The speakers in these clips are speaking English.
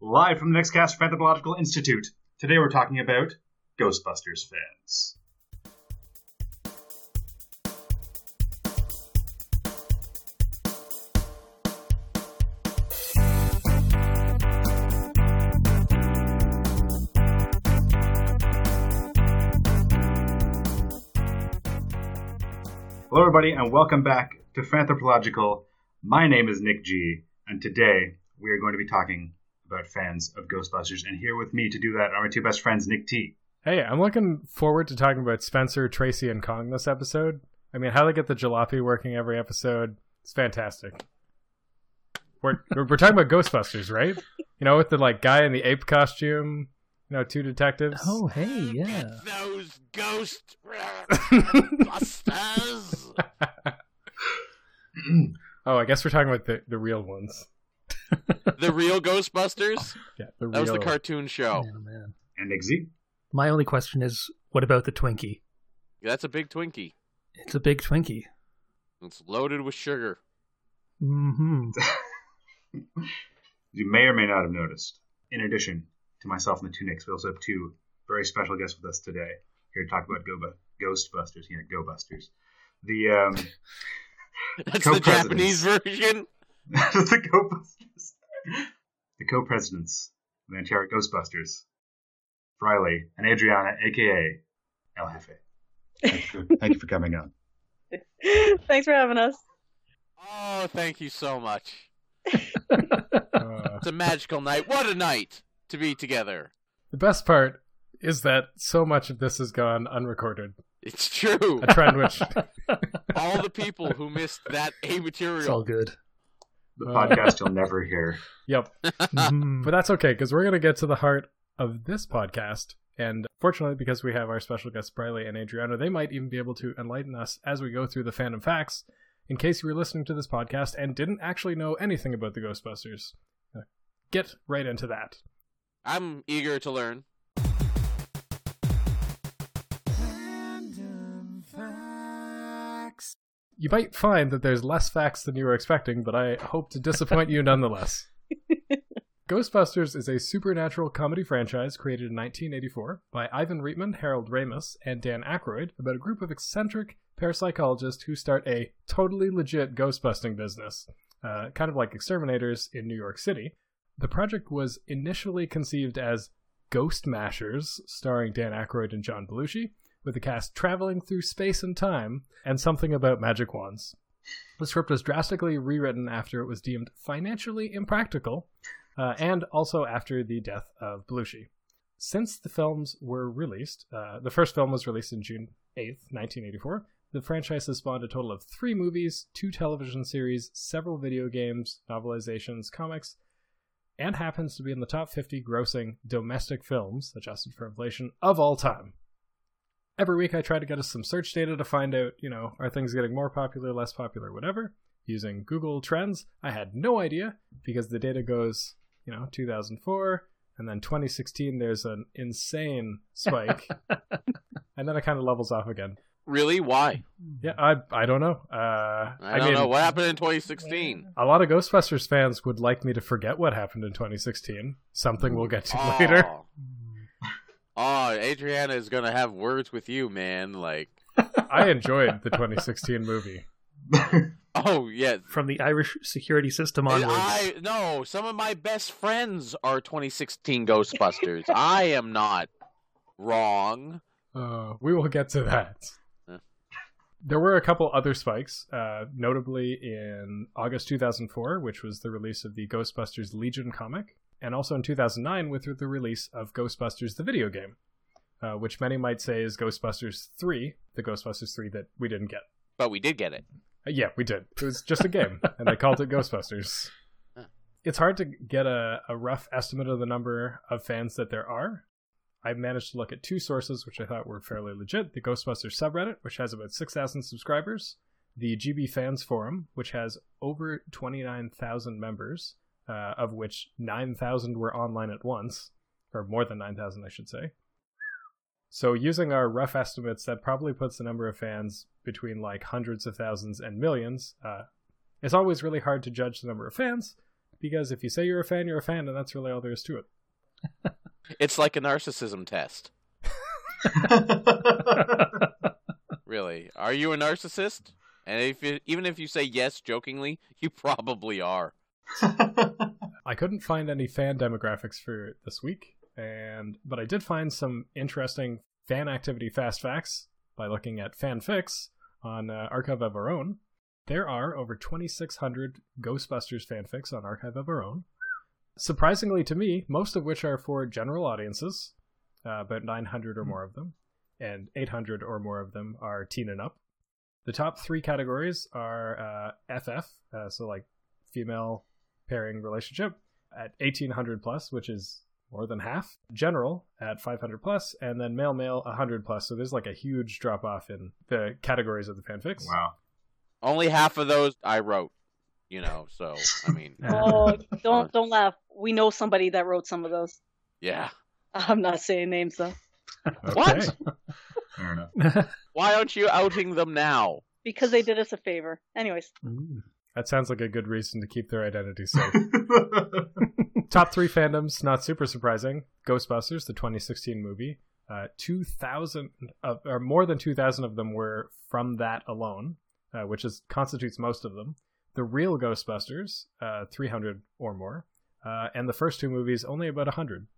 live from the next cast Anthropological Institute. Today we're talking about Ghostbusters fans. Hello, everybody, and welcome back to Fanthropological. My name is Nick G, and today we are going to be talking about fans of Ghostbusters. And here with me to do that are my two best friends, Nick T. Hey, I'm looking forward to talking about Spencer, Tracy, and Kong this episode. I mean, how they get the jalopy working every episode, it's fantastic. We're, we're talking about Ghostbusters, right? You know, with the like guy in the ape costume, you know, two detectives. Oh, hey, yeah. Those ghost busters. oh, I guess we're talking about the, the real ones. the real Ghostbusters? Yeah, the That was the cartoon show. Oh, man. And Nick Z. My only question is, what about the Twinkie? That's a big Twinkie. It's a big Twinkie. It's loaded with sugar. hmm You may or may not have noticed. In addition to myself and the two Nicks, we also have two very special guests with us today here to talk about Go Ghostbusters. Yeah, Go Busters. The um, That's the Japanese version. the Ghostbusters. The co-presidents of the entire Ghostbusters, Riley and Adriana, aka El Jefe. Thank you, thank you for coming on. Thanks for having us. Oh, thank you so much. It's a magical night. What a night to be together. the best part is that so much of this has gone unrecorded. It's true. A trend which All the people who missed that A material. It's all good. The Uh. podcast you'll never hear. Yep. Mhm. But that's okay because we're going to get to the heart of this podcast. And fortunately, because we have our special guests, Briley and Adriana, they might even be able to enlighten us as we go through the fandom facts in case you were listening to this podcast and didn't actually know anything about the Ghostbusters. Uh, Get right into that. I'm eager to learn. You might find that there's less facts than you were expecting, but I hope to disappoint you nonetheless. Ghostbusters is a supernatural comedy franchise created in 1984 by Ivan Reitman, Harold Ramis, and Dan Aykroyd about a group of eccentric parapsychologists who start a totally legit ghostbusting business, uh, kind of like exterminators in New York City. The project was initially conceived as Ghost Smashers, starring Dan Aykroyd and John Belushi, with the cast traveling through space and time and something about magic wands. The script was drastically rewritten after it was deemed financially impractical, uh, and also after the death of Belushi. Since the films were released, uh, the first film was released in June 8th, 1984. The franchise has spawned a total of three movies, two television series, several video games, novelizations, comics, and happens to be in the top 50 grossing domestic films, adjusted for inflation, of all time. Every week I try to get us some search data to find out, you know, are things getting more popular, less popular, whatever. Using Google Trends, I had no idea because the data goes, you know, 2004, and then 2016 there's an insane spike, and then it kind of levels off again. Really? Why? Yeah, I I don't know. Uh, I, don't mean, know. What happened in 2016? A lot of Ghostbusters fans would like me to forget what happened in 2016. Something we'll get to later. Oh. Adriana is gonna have words with you, man. Like, I enjoyed the 2016 movie. oh yeah, From the Irish security system And onwards. I no, some of my best friends are 2016 Ghostbusters. I am not wrong. Uh, we will get to that. Yeah. There were a couple other spikes, uh, notably in August 2004, which was the release of the Ghostbusters Legion comic, and also in 2009 with the release of Ghostbusters the video game, uh, which many might say is Ghostbusters 3, the Ghostbusters 3 that we didn't get. But we did get it. Uh, yeah, we did. It was just a game, and they called it Ghostbusters. Huh. It's hard to get a, a rough estimate of the number of fans that there are. I managed to look at two sources, which I thought were fairly legit the Ghostbusters subreddit, which has about 6,000 subscribers, the GB Fans Forum, which has over 29,000 members, uh, of which 9,000 were online at once, or more than 9,000, I should say. So, using our rough estimates, that probably puts the number of fans between like hundreds of thousands and millions. Uh, it's always really hard to judge the number of fans, Because if you say you're a fan, you're a fan, and that's really all there is to it. It's like a narcissism test. Really, are you a narcissist? And if you, even if you say yes jokingly, you probably are. I couldn't find any fan demographics for this week, and but I did find some interesting fan activity fast facts by looking at fanfics on uh, Archive of Our Own. There are over 2,600 Ghostbusters fanfics on Archive of Our Own. Surprisingly to me, most of which are for general audiences, uh, about 900 or more of them, and 800 or more of them are teen and up. The top three categories are uh, FF, uh, so like female pairing relationship, at 1800 plus, which is more than half. General at 500 plus, and then male male 100 plus. So there's like a huge drop off in the categories of the fanfics. wow. Only half of those I wrote. You know, so I mean, Oh, don't don't laugh. We know somebody that wrote some of those. yeah. I'm not saying names though, What? Fair enough. Why aren't you outing them now? because they did us a favor. Anyways, Ooh. That sounds like a good reason to keep their identity safe. Top three fandoms, not super surprising. Ghostbusters, the 2016 movie. Uh, 2,000, of, or more than 2,000 of them were from that alone, uh, which is constitutes most of them. The real Ghostbusters, uh, 300 or more. Uh, and the first two movies, only about 100.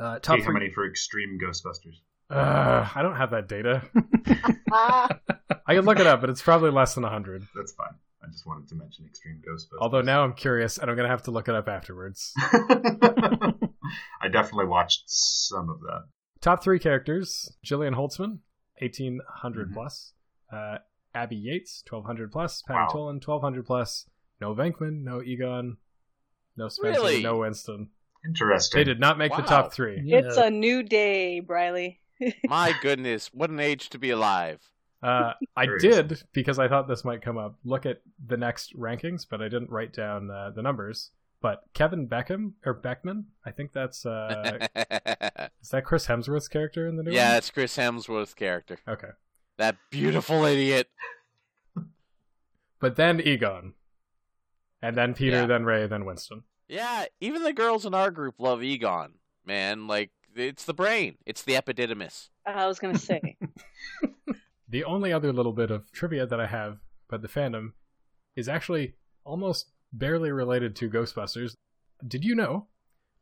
Uh, top See how many for Extreme Ghostbusters? Uh, I don't have that data. I can look it up, but it's probably less than 100. That's fine. I just wanted to mention Extreme Ghostbusters. Although now I'm curious, and I'm going to have to look it up afterwards. I definitely watched some of that. Top three characters: Jillian Holtzman, eighteen Mhm. plus; uh, Abby Yates, twelve hundred plus; Patty Wow. Tolan, twelve hundred plus; no Venkman, no Egon, no Spencer, Really? no Winston. Interesting. They did not make the top three. it's a new day, Briley. My goodness, what an age to be alive. Uh, I did because I thought this might come up. Look at the next rankings, but I didn't write down uh, the numbers. But Kevin Beckham or Beckman, I think that's uh, is that Chris Hemsworth's character in the new yeah, one? it's Chris Hemsworth's character. Okay. That beautiful idiot. But then Egon, and then Peter, Yeah. then Ray, then Winston. Yeah, even the girls in our group love Egon. Man, like it's the brain. It's the epididymis. I was gonna say. The only other little bit of trivia that I have about the fandom is actually almost barely related to Ghostbusters. Did you know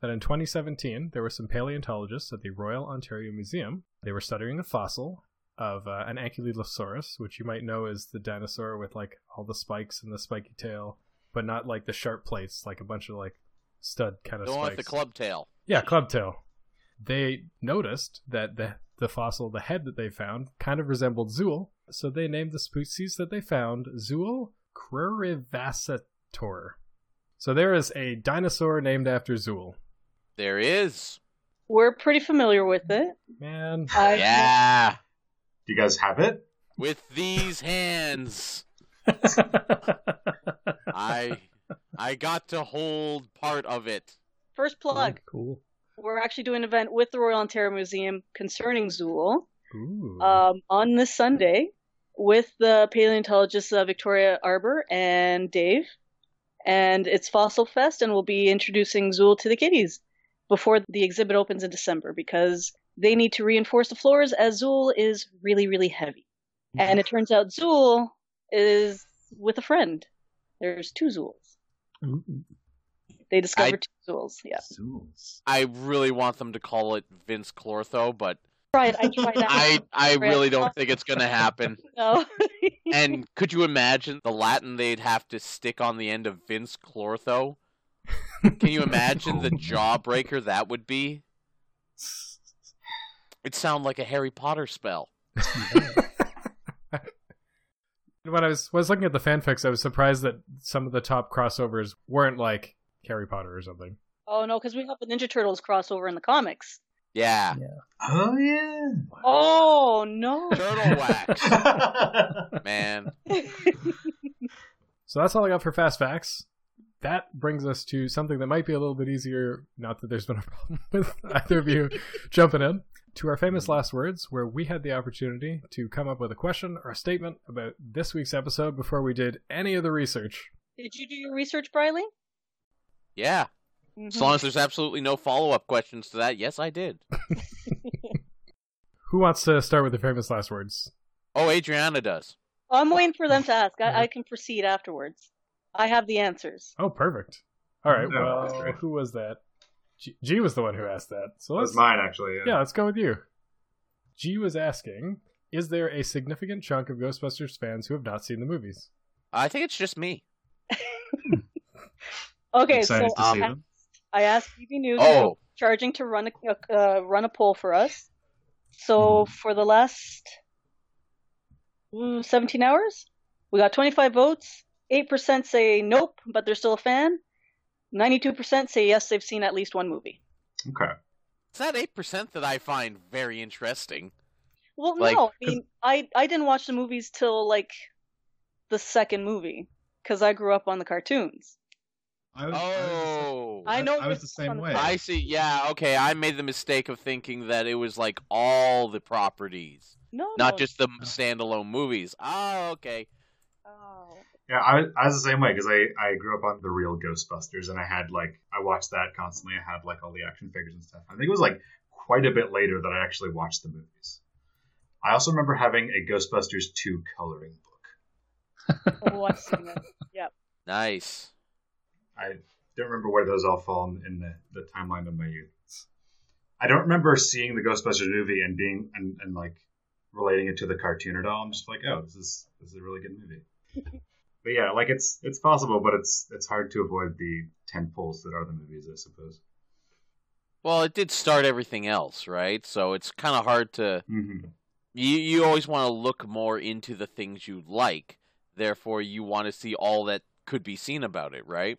that in 2017 there were some paleontologists at the Royal Ontario Museum? They were studying a fossil of uh, an Ankylosaurus, which you might know is the dinosaur with like all the spikes and the spiky tail, but not like the sharp plates, like a bunch of like stud kind of The spikes. one with the club tail. Yeah, clubtail. They noticed that the the fossil, the head that they found, kind of resembled Zuul, so they named the species that they found Zuul crurivastator. So there is a dinosaur named after Zuul. There is. We're pretty familiar with it. Man, I, Yeah. Do you guys have it? With these hands, I I got to hold part of it. First plug. Cool. We're actually doing an event with the Royal Ontario Museum concerning Zuul um, on this Sunday with the paleontologists uh, Victoria Arbour and Dave. And it's Fossil Fest, and we'll be introducing Zuul to the kiddies before the exhibit opens in December because they need to reinforce the floors as Zuul is really, really heavy. And it turns out Zuul is with a friend. There's two Zuuls. Ooh. They discovered two Zuuls. Yeah. Zuuls. I really want them to call it Vinz Clortho, but Tried. I tried that. I I really don't think it's gonna happen. No. And could you imagine the Latin they'd have to stick on the end of Vinz Clortho? Can you imagine the jawbreaker that would be? It'd sound like a Harry Potter spell. when I was, when I was looking at the fanfics, I was surprised that some of the top crossovers weren't like Harry Potter or something. oh no, because we have the Ninja Turtles crossover in the comics. Yeah. Oh yeah. Oh no. Turtle wax, man. So that's all I got for fast facts. That brings us to something that might be a little bit easier. Not that there's been a problem with either of you jumping in to our famous last words, where we had the opportunity to come up with a question or a statement about this week's episode before we did any of the research. Did you do your research, Briley? Yeah. As mm-hmm. long as there's absolutely no follow up questions to that, yes, I did. Who wants to start with the famous last words? Oh, Adriana does. I'm waiting for them to ask. I, I mm-hmm. can proceed afterwards. I have the answers. Oh, perfect. All right. No, well, great. who was that? G-, G was the one who asked that. So That let's was mine, actually. Yeah. yeah, let's go with you. G was asking: Is there a significant chunk of Ghostbusters fans who have not seen the movies? I think it's just me. Okay, Excited so to see I, asked BB News Oh. charging to run a uh, run a poll for us. So for the last mm, 17 hours, we got 25 votes. 8% say nope, but they're still a fan. 92% say yes, they've seen at least one movie. Okay. It's that 8% that I find very interesting. Well, Like, no, I mean, I I didn't watch the movies till like the second movie because I grew up on the cartoons. I was, Oh. I know I was the same way. I see. Yeah, okay. I made the mistake of thinking that it was like all the properties, No, not no. just the standalone movies. Oh, okay. Oh. Yeah, I, I was the same way because I, I grew up on the real Ghostbusters and I had like I watched that constantly. I had like all the action figures and stuff. I think it was like quite a bit later that I actually watched the movies. I also remember having a Ghostbusters 2 coloring book. Oh, I've seen that. Yep. Nice. I don't remember where those all fall in- in the, the timeline of my youth. I don't remember seeing the Ghostbusters movie and being and, and like relating it to the cartoon at all. I'm just like, oh, this is this is a really good movie. but yeah, like it's it's possible, but it's it's hard to avoid the ten poles that are the movies, I suppose. Well, it did start everything else, right? So it's kind of hard to. hmm You you always want to look more into the things you like. Therefore, you want to see all that could be seen about it, right?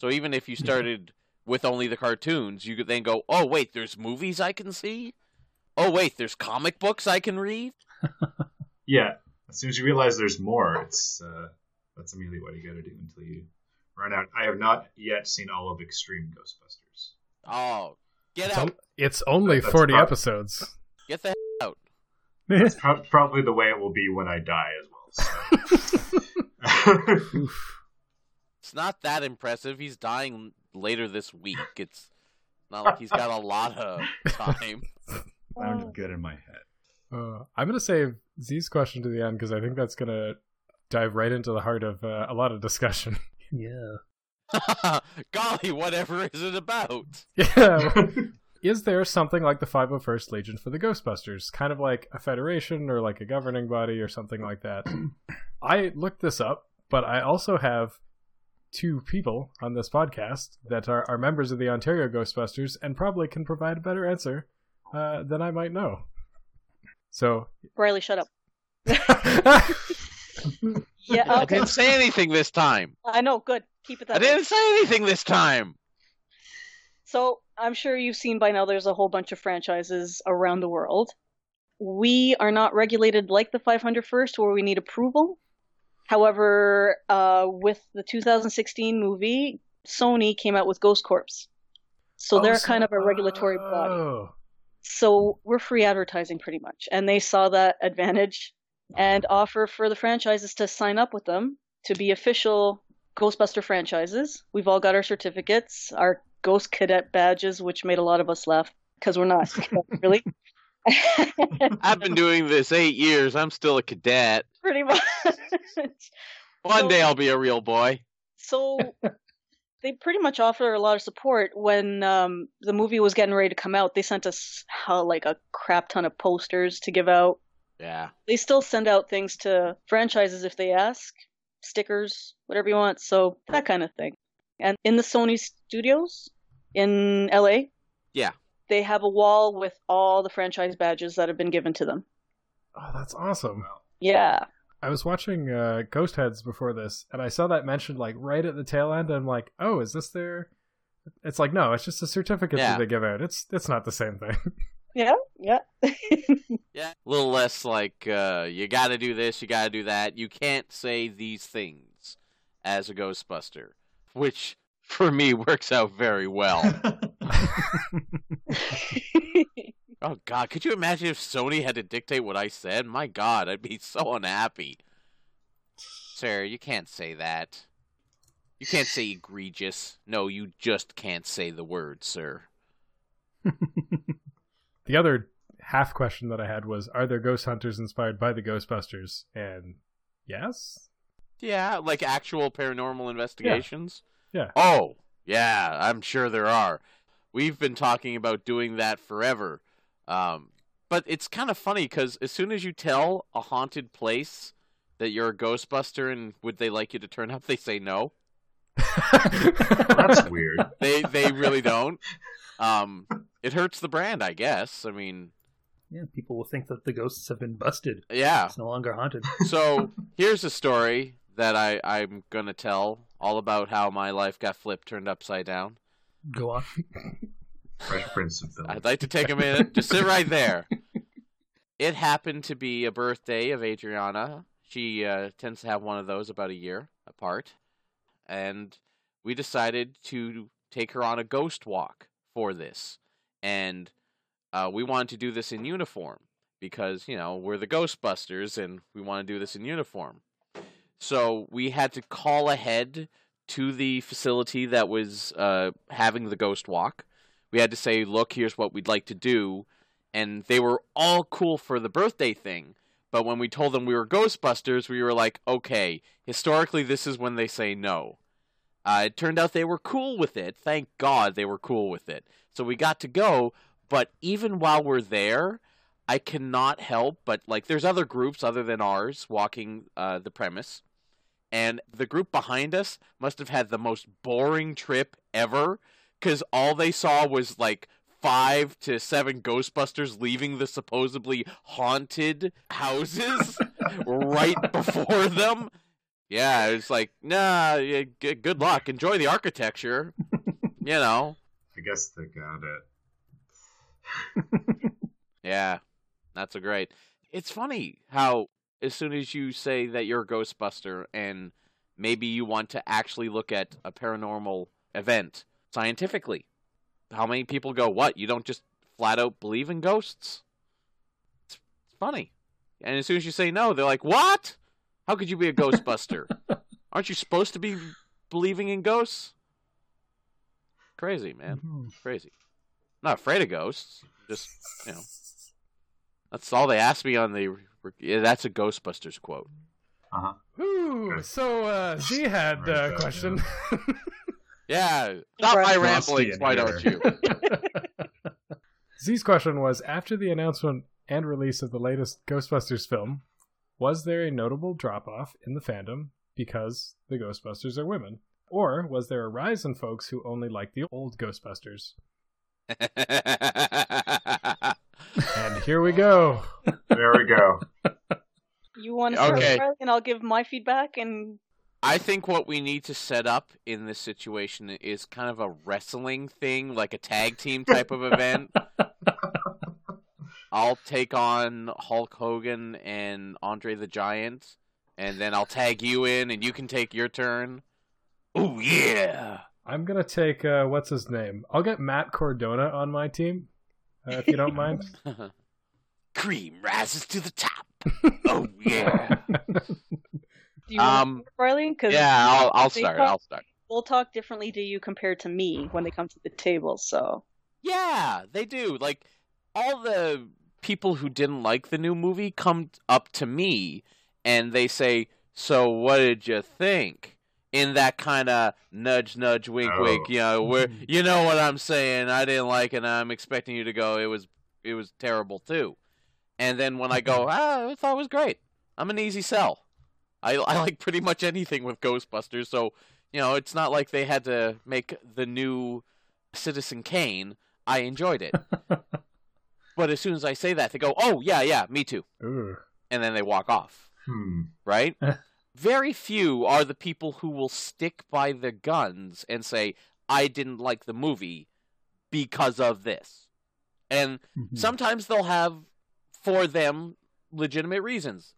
So even if you started with only the cartoons, you could then go, "Oh wait, there's movies I can see. Oh wait, there's comic books I can read." Yeah, as soon as you realize there's more, it's uh, that's immediately what you got to do until you run out. I have not yet seen all of Extreme Ghostbusters. Oh, get It's, out! on- it's only That's 40 prob- episodes. Get the out! That's pro- probably the way it will be when I die as well. So. It's not that impressive. He's dying later this week. It's not like he's got a lot of time. Sounded good in my head. Uh, I'm going to save Z's question to the end because I think that's going to dive right into the heart of uh, a lot of discussion. Yeah. Golly, whatever is it about? yeah. Is there something like the 501st Legion for the Ghostbusters? Kind of like a federation or like a governing body or something like that. I looked this up, but I also have two people on this podcast that are, are members of the Ontario Ghostbusters and probably can provide a better answer uh, than I might know. So, Riley, shut up. Yeah, okay. I didn't say anything this time. I know. Good. Keep it that I way. didn't say anything this time. So I'm sure you've seen by now there's a whole bunch of franchises around the world. We are not regulated like the 500 first where we need approval. However, uh, with the 2016 movie, Sony came out with Ghost Corps. So Oh, they're so- kind of a regulatory body. Oh. So we're free advertising pretty much. And they saw that advantage and offer for the franchises to sign up with them to be official Ghostbuster franchises. We've all got our certificates, our Ghost Cadet badges, which made a lot of us laugh because we're not really. I've been doing this eight years. I'm still a cadet. pretty much. One So- day I'll be a real boy. So they pretty much offer a lot of support. When um, the movie was getting ready to come out, they sent us uh, like a crap ton of posters to give out. Yeah. They still send out things to franchises if they ask, stickers, whatever you want. So that kind of thing. And in the Sony studios in LA, Yeah. They have a wall with all the franchise badges that have been given to them. Oh, that's awesome. Yeah. I was watching uh, Ghost Heads before this, and I saw that mentioned like right at the tail end. And I'm like, oh, is this their? It's like no, it's just a certificate Yeah. that they give out. It's it's not the same thing. Yeah. Yeah. Yeah. A little less like uh, you got to do this, you got to do that. You can't say these things as a Ghostbuster, which for me works out very well. oh God, could you imagine if Sony had to dictate what I said? My God, I'd be so unhappy. Sir, you can't say that. You can't say egregious. No, you just can't say the word, sir. the other half question that I had was Are there ghost hunters inspired by the Ghostbusters? And yes. Yeah, like actual paranormal investigations? Yeah. Oh, yeah, I'm sure there are. We've been talking about doing that forever. Um, but it's kind of funny because as soon as you tell a haunted place that you're a Ghostbuster and would they like you to turn up, they say no. That's weird. They they really don't. Um, it hurts the brand, I guess. I mean, Yeah, people will think that the ghosts have been busted. yeah. It's no longer haunted. So here's a story that I I'm gonna tell all about how my life got flipped, turned upside down. Go on. Fresh Prince of Bel I'd like to take a minute. Just sit right there. It happened to be a birthday of Adriana. She uh, tends to have one of those about a year apart. And we decided to take her on a ghost walk for this. And uh, we wanted to do this in uniform because, you know, we're the Ghostbusters and we want to do this in uniform. So we had to call ahead to the facility that was uh, having the ghost walk we had to say, look, here's what we'd like to do. And they were all cool for the birthday thing. But when we told them we were Ghostbusters, we were like, okay, historically, this is when they say no. Uh, it turned out they were cool with it. Thank God they were cool with it. So we got to go. But even while we're there, I cannot help but, like, there's other groups other than ours walking uh, the premise. And the group behind us must have had the most boring trip ever because all they saw was like five to seven Ghostbusters leaving the supposedly haunted houses right before them. Yeah, it was like, nah, yeah, g- good luck. Enjoy the architecture. you know. I guess they got it. Yeah, that's a great. It's funny how as soon as you say that you're a Ghostbuster and maybe you want to actually look at a paranormal event scientifically, how many people go, "What? You don't just flat out believe in ghosts?" It's, it's funny. And as soon as you say no, they're like, "What? How could you be a Ghostbuster? Aren't you supposed to be believing in ghosts?" Crazy, man. Mhm. Crazy. not afraid of ghosts. Just, you know. That's all they asked me on the. Yeah, that's a Ghostbusters quote. Uh huh. Ooh, so uh, Z had Right a there, question. Yeah, stop my Rusty ramblings. Why here. don't you? Z's question was After the announcement and release of the latest Ghostbusters film, was there a notable drop off in the fandom because the Ghostbusters are women? Or was there a rise in folks who only like the old Ghostbusters? And here we go. There we go. You want to start, Okay. Riley, and I'll give my feedback. And I think what we need to set up in this situation is kind of a wrestling thing, like a tag team type of event. I'll take on Hulk Hogan and Andre the Giant, and then I'll tag you in, and you can take your turn. Oh yeah! I'm going to take, uh, what's his name? I'll get Matt Cardona on my team, uh, if you don't mind. Cream rises to the top. Oh yeah! do you Um, to start, Riley? Because yeah, I'll I'll start. talk- I'll start. we'll talk differently to you compared to me when they come to the table. So Yeah, they do. Like all the people who didn't like the new movie come up to me and they say, "So what did you think?" In that kind of nudge, nudge, wink, Oh. wink. You know, where you know what I'm saying. I didn't like it. and I'm expecting you to go. It was, it was terrible too. And then when I go, ah, I thought it was great. I'm an easy sell. I I like pretty much anything with Ghostbusters. So you know, it's not like they had to make the new Citizen Kane. I enjoyed it. but as soon as I say that, they go, "Oh yeah, yeah, me too," Ooh. and then they walk off. Hmm. Right? Very few are the people who will stick by the guns and say, "I didn't like the movie because of this," and Mhm. sometimes they'll have for them legitimate reasons.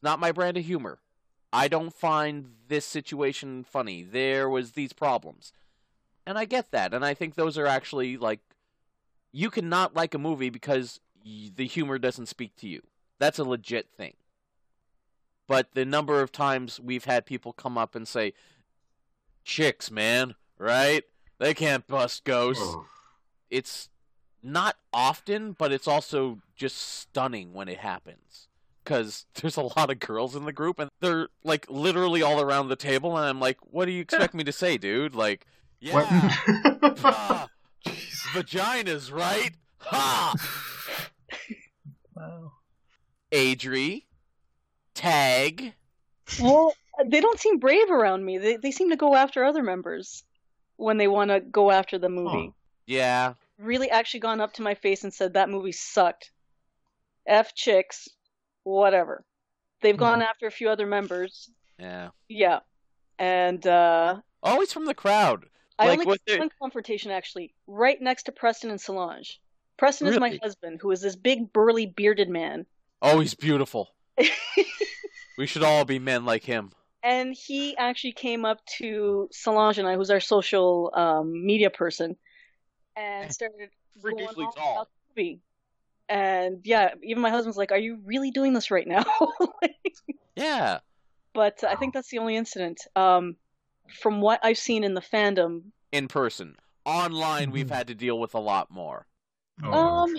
Not my brand of humor. I don't find this situation funny. There was these problems. And I get that. And I think those are actually like you cannot like a movie because y- the humor doesn't speak to you. That's a legit thing. But the number of times we've had people come up and say, chicks, man, right? They can't bust ghosts. Oh. It's not often, but it's also just stunning when it happens. Because there's a lot of girls in the group, and they're like literally all around the table, and I'm like, "What do you expect me to say, dude?" Like, What? yeah, ah, vaginas, right? Ha! Wow. Adri, tag. Well, they don't seem brave around me. They they seem to go after other members when they want to go after the movie. Huh. Yeah, Really, actually gone up to my face and said that movie sucked. F chicks, whatever. They've gone after a few other members. yeah. Yeah, and uh, Always from the crowd. I Like, only what got one confrontation actually, right next to Preston and Solange. Preston is my husband, who is this big, burly, bearded man. Oh, he's beautiful. We should all be men like him. and he actually came up to Solange and I, who's our social um, media person, and started going Freakishly off tall. about the movie. And yeah, even my husband's like, "Are you really doing this right now?" Like, Yeah. but I think that's the only incident. Um, from what I've seen in the fandom, In person. Online, we've had to deal with a lot more. Oh, Um.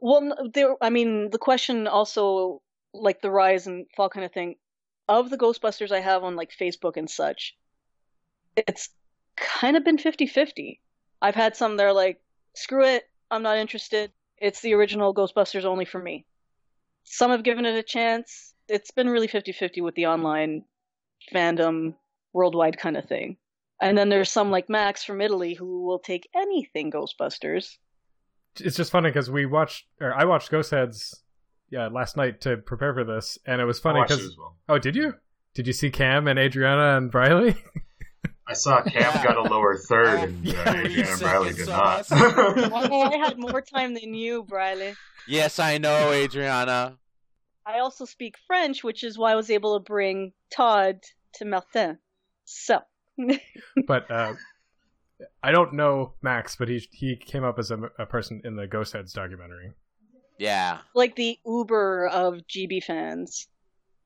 Well, there. I mean, the question also, like the rise and fall kind of thing, of the Ghostbusters I have on like Facebook and such, it's kind of been 50-50. I've had some that are like, "Screw it, I'm not interested. It's the original Ghostbusters only for me." Some have given it a chance. It's been really 50-50 with the online fandom, worldwide kind of thing. And then there's some like Max from Italy who will take anything Ghostbusters. It's just funny because we watched, or I watched Ghost Heads, yeah, last night to prepare for this, and it was funny because well. oh, did you? Did you see Cam and Adriana and Briley? I saw Cam Yeah. got a lower third, All and uh, three Adrian and Briley did seconds not. of I had more time than you, Briley. Yes, I know, Adriana. I also speak French, which is why I was able to bring Todd to Martin. So, but uh, I don't know Max, but he he came up as a, a person in the Ghost Heads documentary. Yeah. like the Uber of GB fans.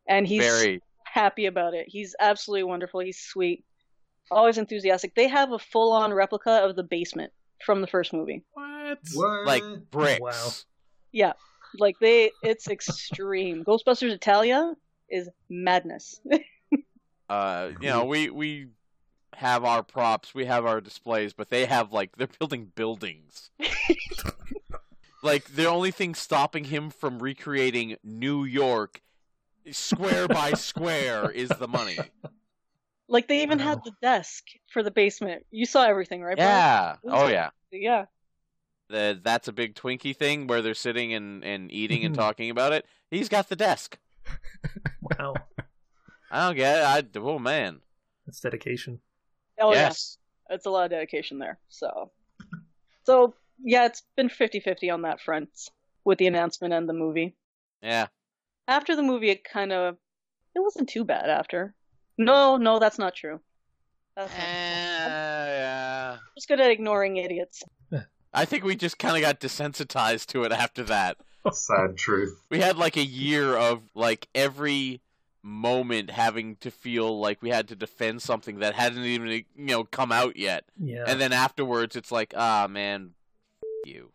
And he's Very. happy about it. He's absolutely wonderful. He's sweet. Always enthusiastic. They have a full on replica of the basement from the first movie. What? what? Like bricks. Wow. Yeah. Like they it's extreme. Ghostbusters Italia is madness. Uh, you know, we we have our props, we have our displays, but they have like they're building buildings. like the only thing stopping him from recreating New York square by square is the money. like they even had the desk for the basement. You saw everything, right? Brian? Yeah. Oh yeah. Yeah. The, that's a big Twinkie thing where they're sitting and, and eating and talking about it. He's got the desk. Wow. I don't get it. I, oh man. That's dedication. Oh yes. yeah. It's a lot of dedication there. So So yeah, it's been 50-50 on that front with the announcement and the movie. Yeah. After the movie it kind of it wasn't too bad after. No, no, that's not true. That's not Eh, yeah. just good at ignoring idiots. I think we just kind of got desensitized to it after that. Sad truth. We had like a year of like every moment having to feel like we had to defend something that hadn't even you know come out yet, Yeah. and then afterwards it's like, ah man, f- you.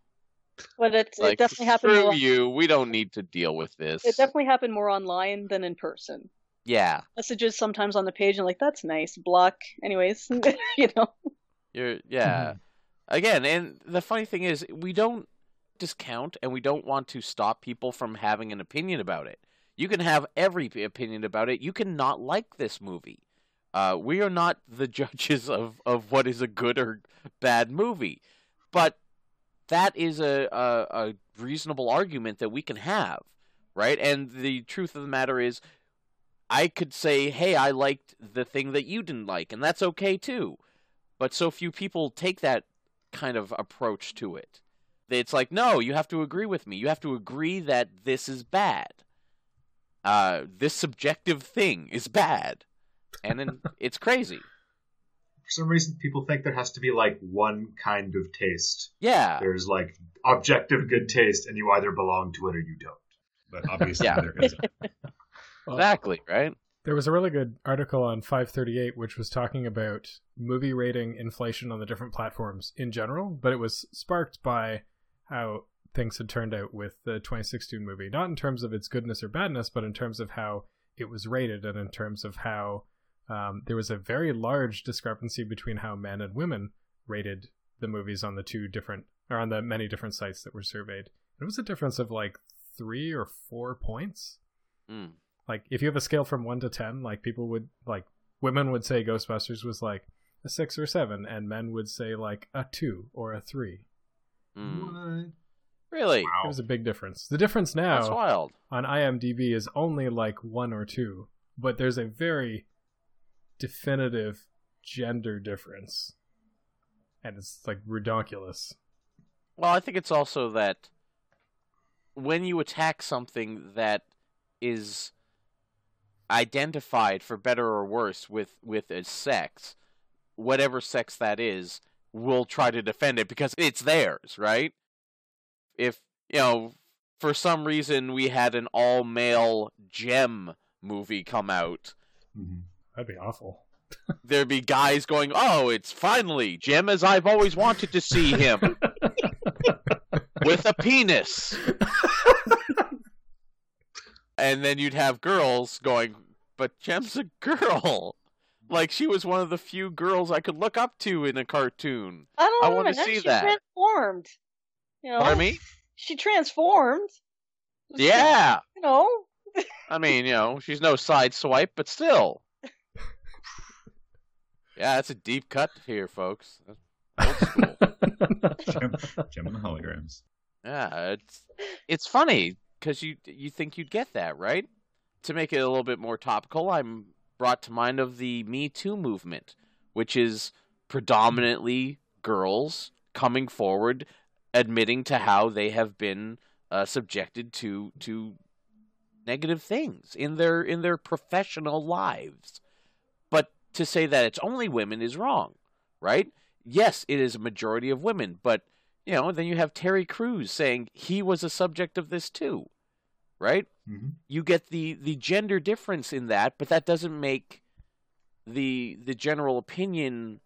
But it, Like it definitely happened screw more, you. We don't need to deal with this. it definitely happened more online than in person. yeah, Messages sometimes on the page and like that's nice. Block anyways. you know. you're yeah. Again, and the funny thing is, we don't discount and we don't want to stop people from having an opinion about it. You can have every opinion about it. You can not like this movie. Uh, we are not the judges of, of what is a good or bad movie, but that is a, a, a reasonable argument that we can have, right? And the truth of the matter is, I could say, hey, I liked the thing that you didn't like, and that's okay too. But so few people take that kind of approach to it. It's like, no, you have to agree with me. You have to agree that this is bad. Uh, this subjective thing is bad, and then it's crazy. For some reason, people think there has to be like one kind of taste. Yeah, There's like objective good taste, and you either belong to it or you don't. But obviously, Yeah. there isn't. exactly, right? There was a really good article on 538 which was talking about movie rating inflation on the different platforms in general, but it was sparked by how things had turned out with the 2016 movie, not in terms of its goodness or badness, but in terms of how it was rated and in terms of how um, there was a very large discrepancy between how men and women rated the movies on the two different or on the many different sites that were surveyed. It was a difference of like three or four points. Mm. Like if you have a scale from one to ten, like people would like women would say Ghostbusters was like a six or seven, and men would say like a two or a three. Mm. What? Really? It was a big difference. The difference That's now wild. on IMDb is only like one or two, but there's a very definitive gender difference, and it's like redonkulous. Well, I think it's also that when you attack something that is identified for better or worse with with a sex, whatever sex that is, will try to defend it because it's theirs, right? If you know, for some reason we had an all male Jem movie come out, Mhm. That'd be awful. there'd be guys going, "Oh, it's finally Jim as I've always wanted to see him with a penis." and then you'd have girls going, "But Jem's a girl." Like she was one of the few girls I could look up to in a cartoon. I don't I know. wanna see she that. transformed. You know, Pardon me? she transformed. She- Yeah. you know, I mean, you know, she's no Sideswipe, but still. Yeah, that's a deep cut here, folks. Old school. Jem, Jem and the holograms. Yeah, it's it's funny because you you think you'd get that right. To make it a little bit more topical, I'm brought to mind of the Me Too movement, which is predominantly girls coming forward, admitting to how they have been uh, subjected to to negative things in their in their professional lives. To say that it's only women is wrong, right? Yes, it is a majority of women, but you know, then you have Terry Crews saying he was a subject of this too, right? Mhm. You get the the gender difference in that, but that doesn't make the the general opinion.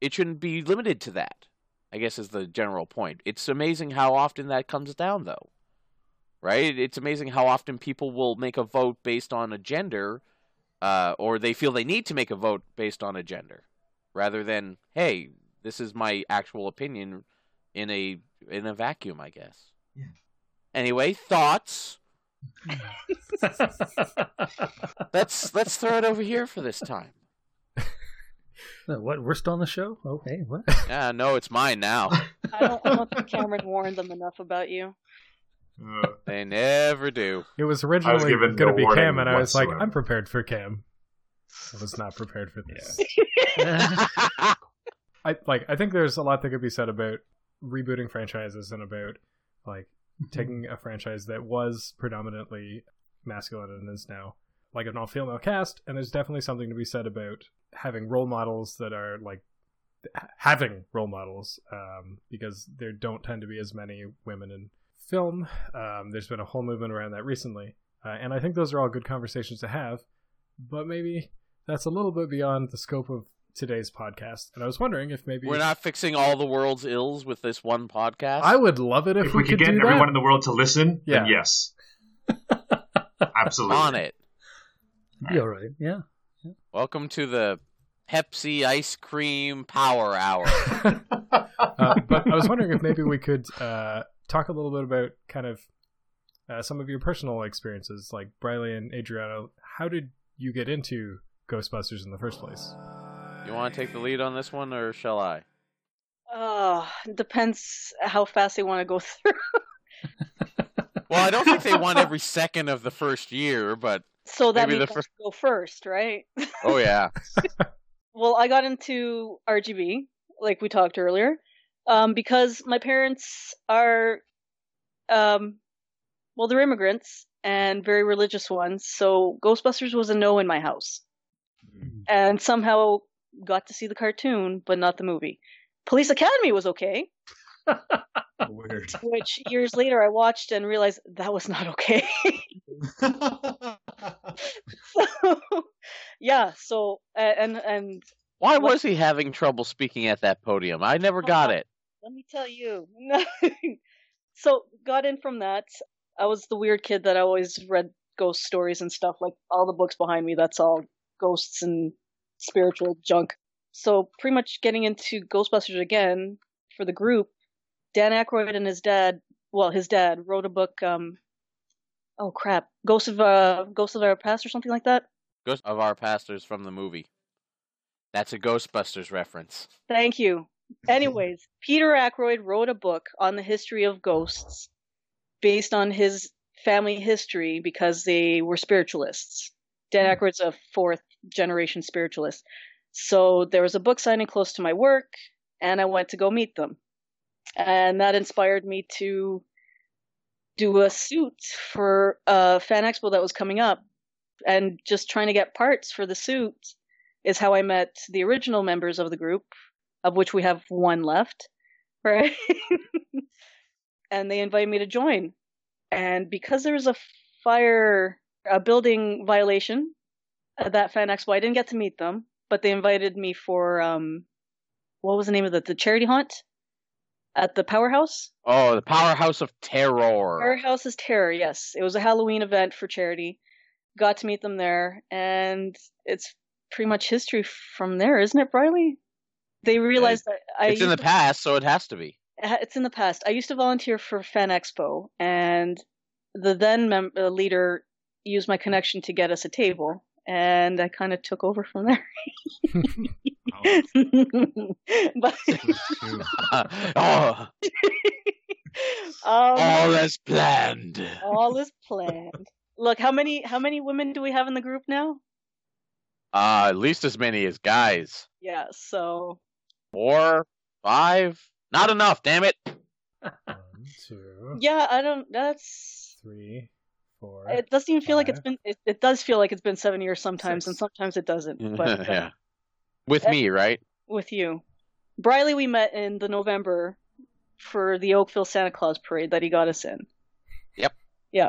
It shouldn't be limited to that. I guess is the general point. It's amazing how often that comes down, though, right? It's amazing how often people will make a vote based on a gender, uh, or they feel they need to make a vote based on a gender, rather than hey, this is my actual opinion in a in a vacuum, I guess. Yeah. Anyway, thoughts. Let's let's throw it over here for this time. What? We're still on the show? Okay. What? Yeah, no, it's mine now. I don't, I don't think Cameron warned them enough about you. They never do. It was originally given going to no be warning Cam, and I was like. I'm prepared for Cam. I was not prepared for this. I like. I think there's a lot that could be said about rebooting franchises and about like taking a franchise that was predominantly masculine and is now like an all-female cast. And there's definitely something to be said about having role models that are like having role models um, because there don't tend to be as many women in film. Um, there's been a whole movement around that recently, uh, and I think those are all good conversations to have. But maybe that's a little bit beyond the scope of today's podcast. And I was wondering if maybe We're not fixing all the world's ills with this one podcast. I would love it if, if we could could get do everyone that. in the world to listen, then Yeah. yes. Absolutely. on it. Be all right. Yeah. Welcome to the Pepsi ice cream power hour. uh, but I was wondering if maybe we could uh, talk a little bit about kind of uh, some of your personal experiences, like Briley and Adriana. How did you get into Ghostbusters in the first place? You want to take the lead on this one, or shall I? Uh, depends how fast they want to go through. Well, I don't think they want every second of the first year, but So that Maybe means the I fir- should go first, right? oh yeah, Well, I got into RGB, like we talked earlier, um, because my parents are, um, well, they're immigrants and very religious ones. So Ghostbusters was a no in my house, and somehow got to see the cartoon, but not the movie. Police Academy was okay, Weird. which years later I watched and realized that was not okay. so, yeah. So and and Why was he having trouble speaking at that podium? I never got it. Let me tell you. so got in from that. I was the weird kid that I always read ghost stories and stuff. Like all the books behind me, that's all ghosts and spiritual junk. So pretty much getting into Ghostbusters again for the group. Dan Aykroyd and his dad, well, his dad wrote a book. Um, oh crap, Ghost of uh, Ghost of Our Past or something like that. Ghost of Our Pastors from the movie. That's a Ghostbusters reference. Thank you. Anyways, Peter Aykroyd wrote a book on the history of ghosts based on his family history because they were spiritualists. Dan hmm. Aykroyd's a fourth generation spiritualist. So there was a book signing close to my work, and I went to go meet them. And that inspired me to do a suit for a fan expo that was coming up. And just trying to get parts for the suit is how I met the original members of the group, of which we have one left, right? and they invited me to join. And because there was a fire, a building violation at that fan expo, I didn't get to meet them, but they invited me for, um, what was the name of the, the charity hunt at the powerhouse? Oh, the powerhouse of terror. Powerhouse is Terror, yes. It was a Halloween event for charity. Got to meet them there, and it's pretty much history from there, isn't it, Briley? They realized that I It's in the to- past, so it has to be. it's in the past. I used to volunteer for Fan Expo, and the then mem- uh, leader used my connection to get us a table, and I kind of took over from there. but oh, um, all as planned. all is planned. Look, how many how many women do we have in the group now? Uh, at least as many as guys. Yeah, so Four, five, not enough. Damn it. One, two, yeah, I don't. That's three, four. it. Doesn't even feel like it's been. It, it does feel like it's been seven years sometimes, and sometimes it doesn't. But uh, yeah. With Eh. me, right? with you, Briley, we met in the November for the Oakville Santa Claus parade that he got us in. Yep. Yeah.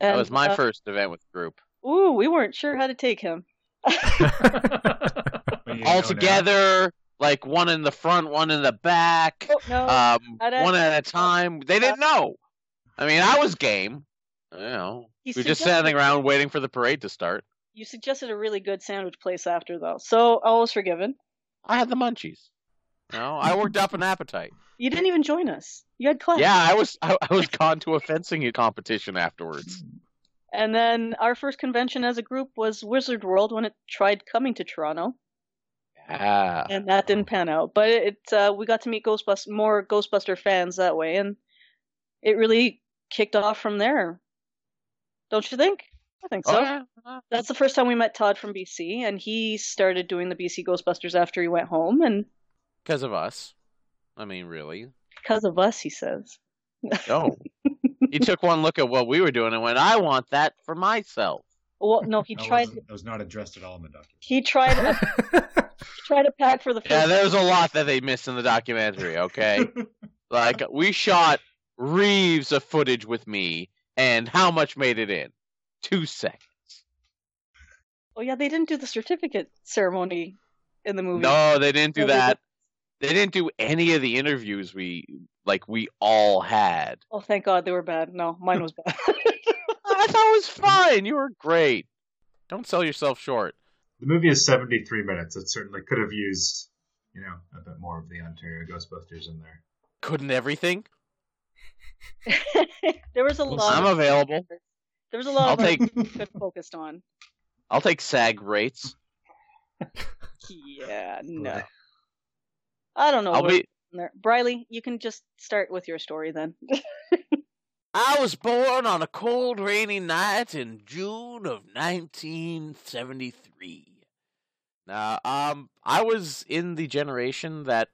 That was my uh, first event with the group. Ooh, we weren't sure how to take him. But you know All now. Like one in the front, one in the back, Oh no. um, At one at a time. They didn't know. I mean, I was game. You know, we were just standing around waiting for the parade to start. you suggested a really good sandwich place after though, so all was forgiven. I had the munchies. You know, I worked up an appetite. You didn't even join us. You had class. Yeah, I was I, I was gone to a fencing competition afterwards. And then our first convention as a group was Wizard World when it tried coming to Toronto, Yeah. and that didn't pan out. But it uh, we got to meet Ghostbusters more Ghostbuster fans that way, and it really kicked off from there. Don't you think? I think so. Oh, yeah. That's the first time we met Todd from BC, and he started doing the BC Ghostbusters after he went home, and Because of us. I mean, really. because of us, he says. No. he took one look at what we were doing and went, I want that for myself. Well, no, he That tried. wasn't- That was not addressed at all in the document. He tried. he tried to pack for the first. Yeah, there's a lot that they missed in the documentary, okay? like, we shot reeves of footage with me, and how much made it in? Two seconds. Oh yeah, they didn't do the certificate ceremony in the movie. No, they didn't do No, they that. They didn't do any of the interviews we, like, we all had. Oh, thank God they were bad. No, mine was bad. I thought it was fine. You were great. Don't sell yourself short. The movie is 73 minutes. It certainly could have used, you know, a bit more of the Ontario Ghostbusters in there. Couldn't everything? there was a lot. I'm of, available. there was a lot I'll of take- could focused on. I'll take SAG rates. Yeah, no. I don't know. I'll be. Briley, you can just start with your story then. I was born on a cold, rainy night in June of 1973. Now, um, I was in the generation that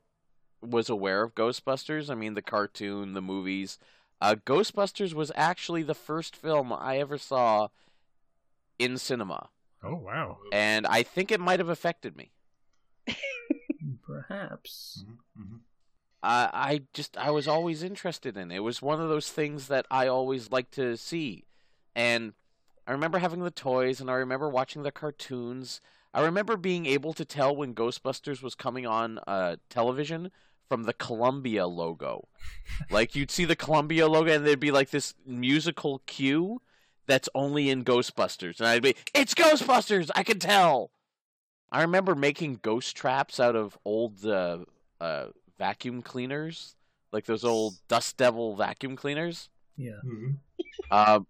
was aware of Ghostbusters. I mean, the cartoon, the movies. Uh, Ghostbusters was actually the first film I ever saw in cinema, oh wow. and I think it might have affected me. Perhaps. Mhm, I just I was always interested in it. It was one of those things that I always liked to see, and I remember having the toys, and I remember watching the cartoons. I remember being able to tell when Ghostbusters was coming on uh, television from the Columbia logo. like you'd see the Columbia logo, and there'd be like this musical cue that's only in Ghostbusters, and I'd be, "It's Ghostbusters!" I can tell. I remember making ghost traps out of old uh, uh, vacuum cleaners, like those old Dust Devil vacuum cleaners. Yeah. Mhm. Uh,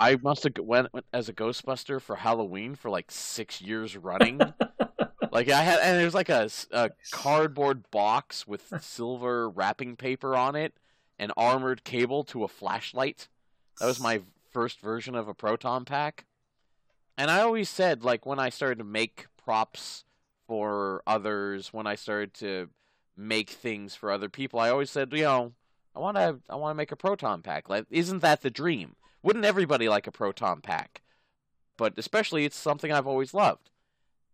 I must have went went as a Ghostbuster for Halloween for like six years running. like I had, and it was like a cardboard box with silver wrapping paper on it, and armored cable to a flashlight. That was my first version of a proton pack. And I always said, like when I started to make props for others, when I started to make things for other people, I always said, you know, I want to I want to make a proton pack. Like isn't that the dream? Wouldn't everybody like a proton pack? But especially it's something I've always loved.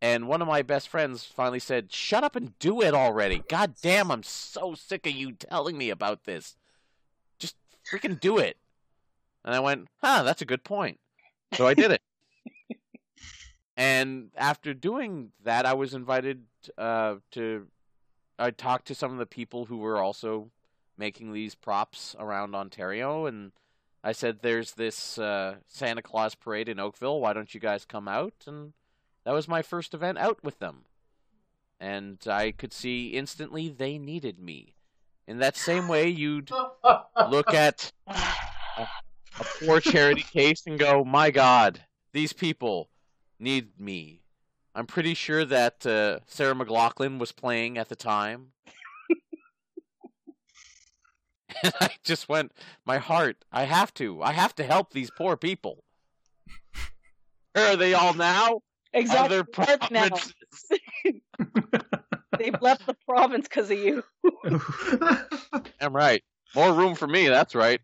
And one of my best friends finally said, "Shut up and do it already. God damn, I'm so sick of you telling me about this. Just freaking do it." And I went, "Huh, that's a good point." So I did it. and after doing that, I was invited uh, to I talked to some of the people who were also making these props around Ontario, and I said, "There's this uh, Santa Claus parade in Oakville. Why don't you guys come out?" And that was my first event out with them, and I could see instantly they needed me. In that same way, you'd look at a poor charity case and go, "My God, these people need me." I'm pretty sure that uh, Sarah McLachlan was playing at the time. and I just went, my heart, I have to. I have to help these poor people. Where are they all now? Exactly. Other Dead now. provinces. They've left the province because of you. I'm right. More room for me, that's right.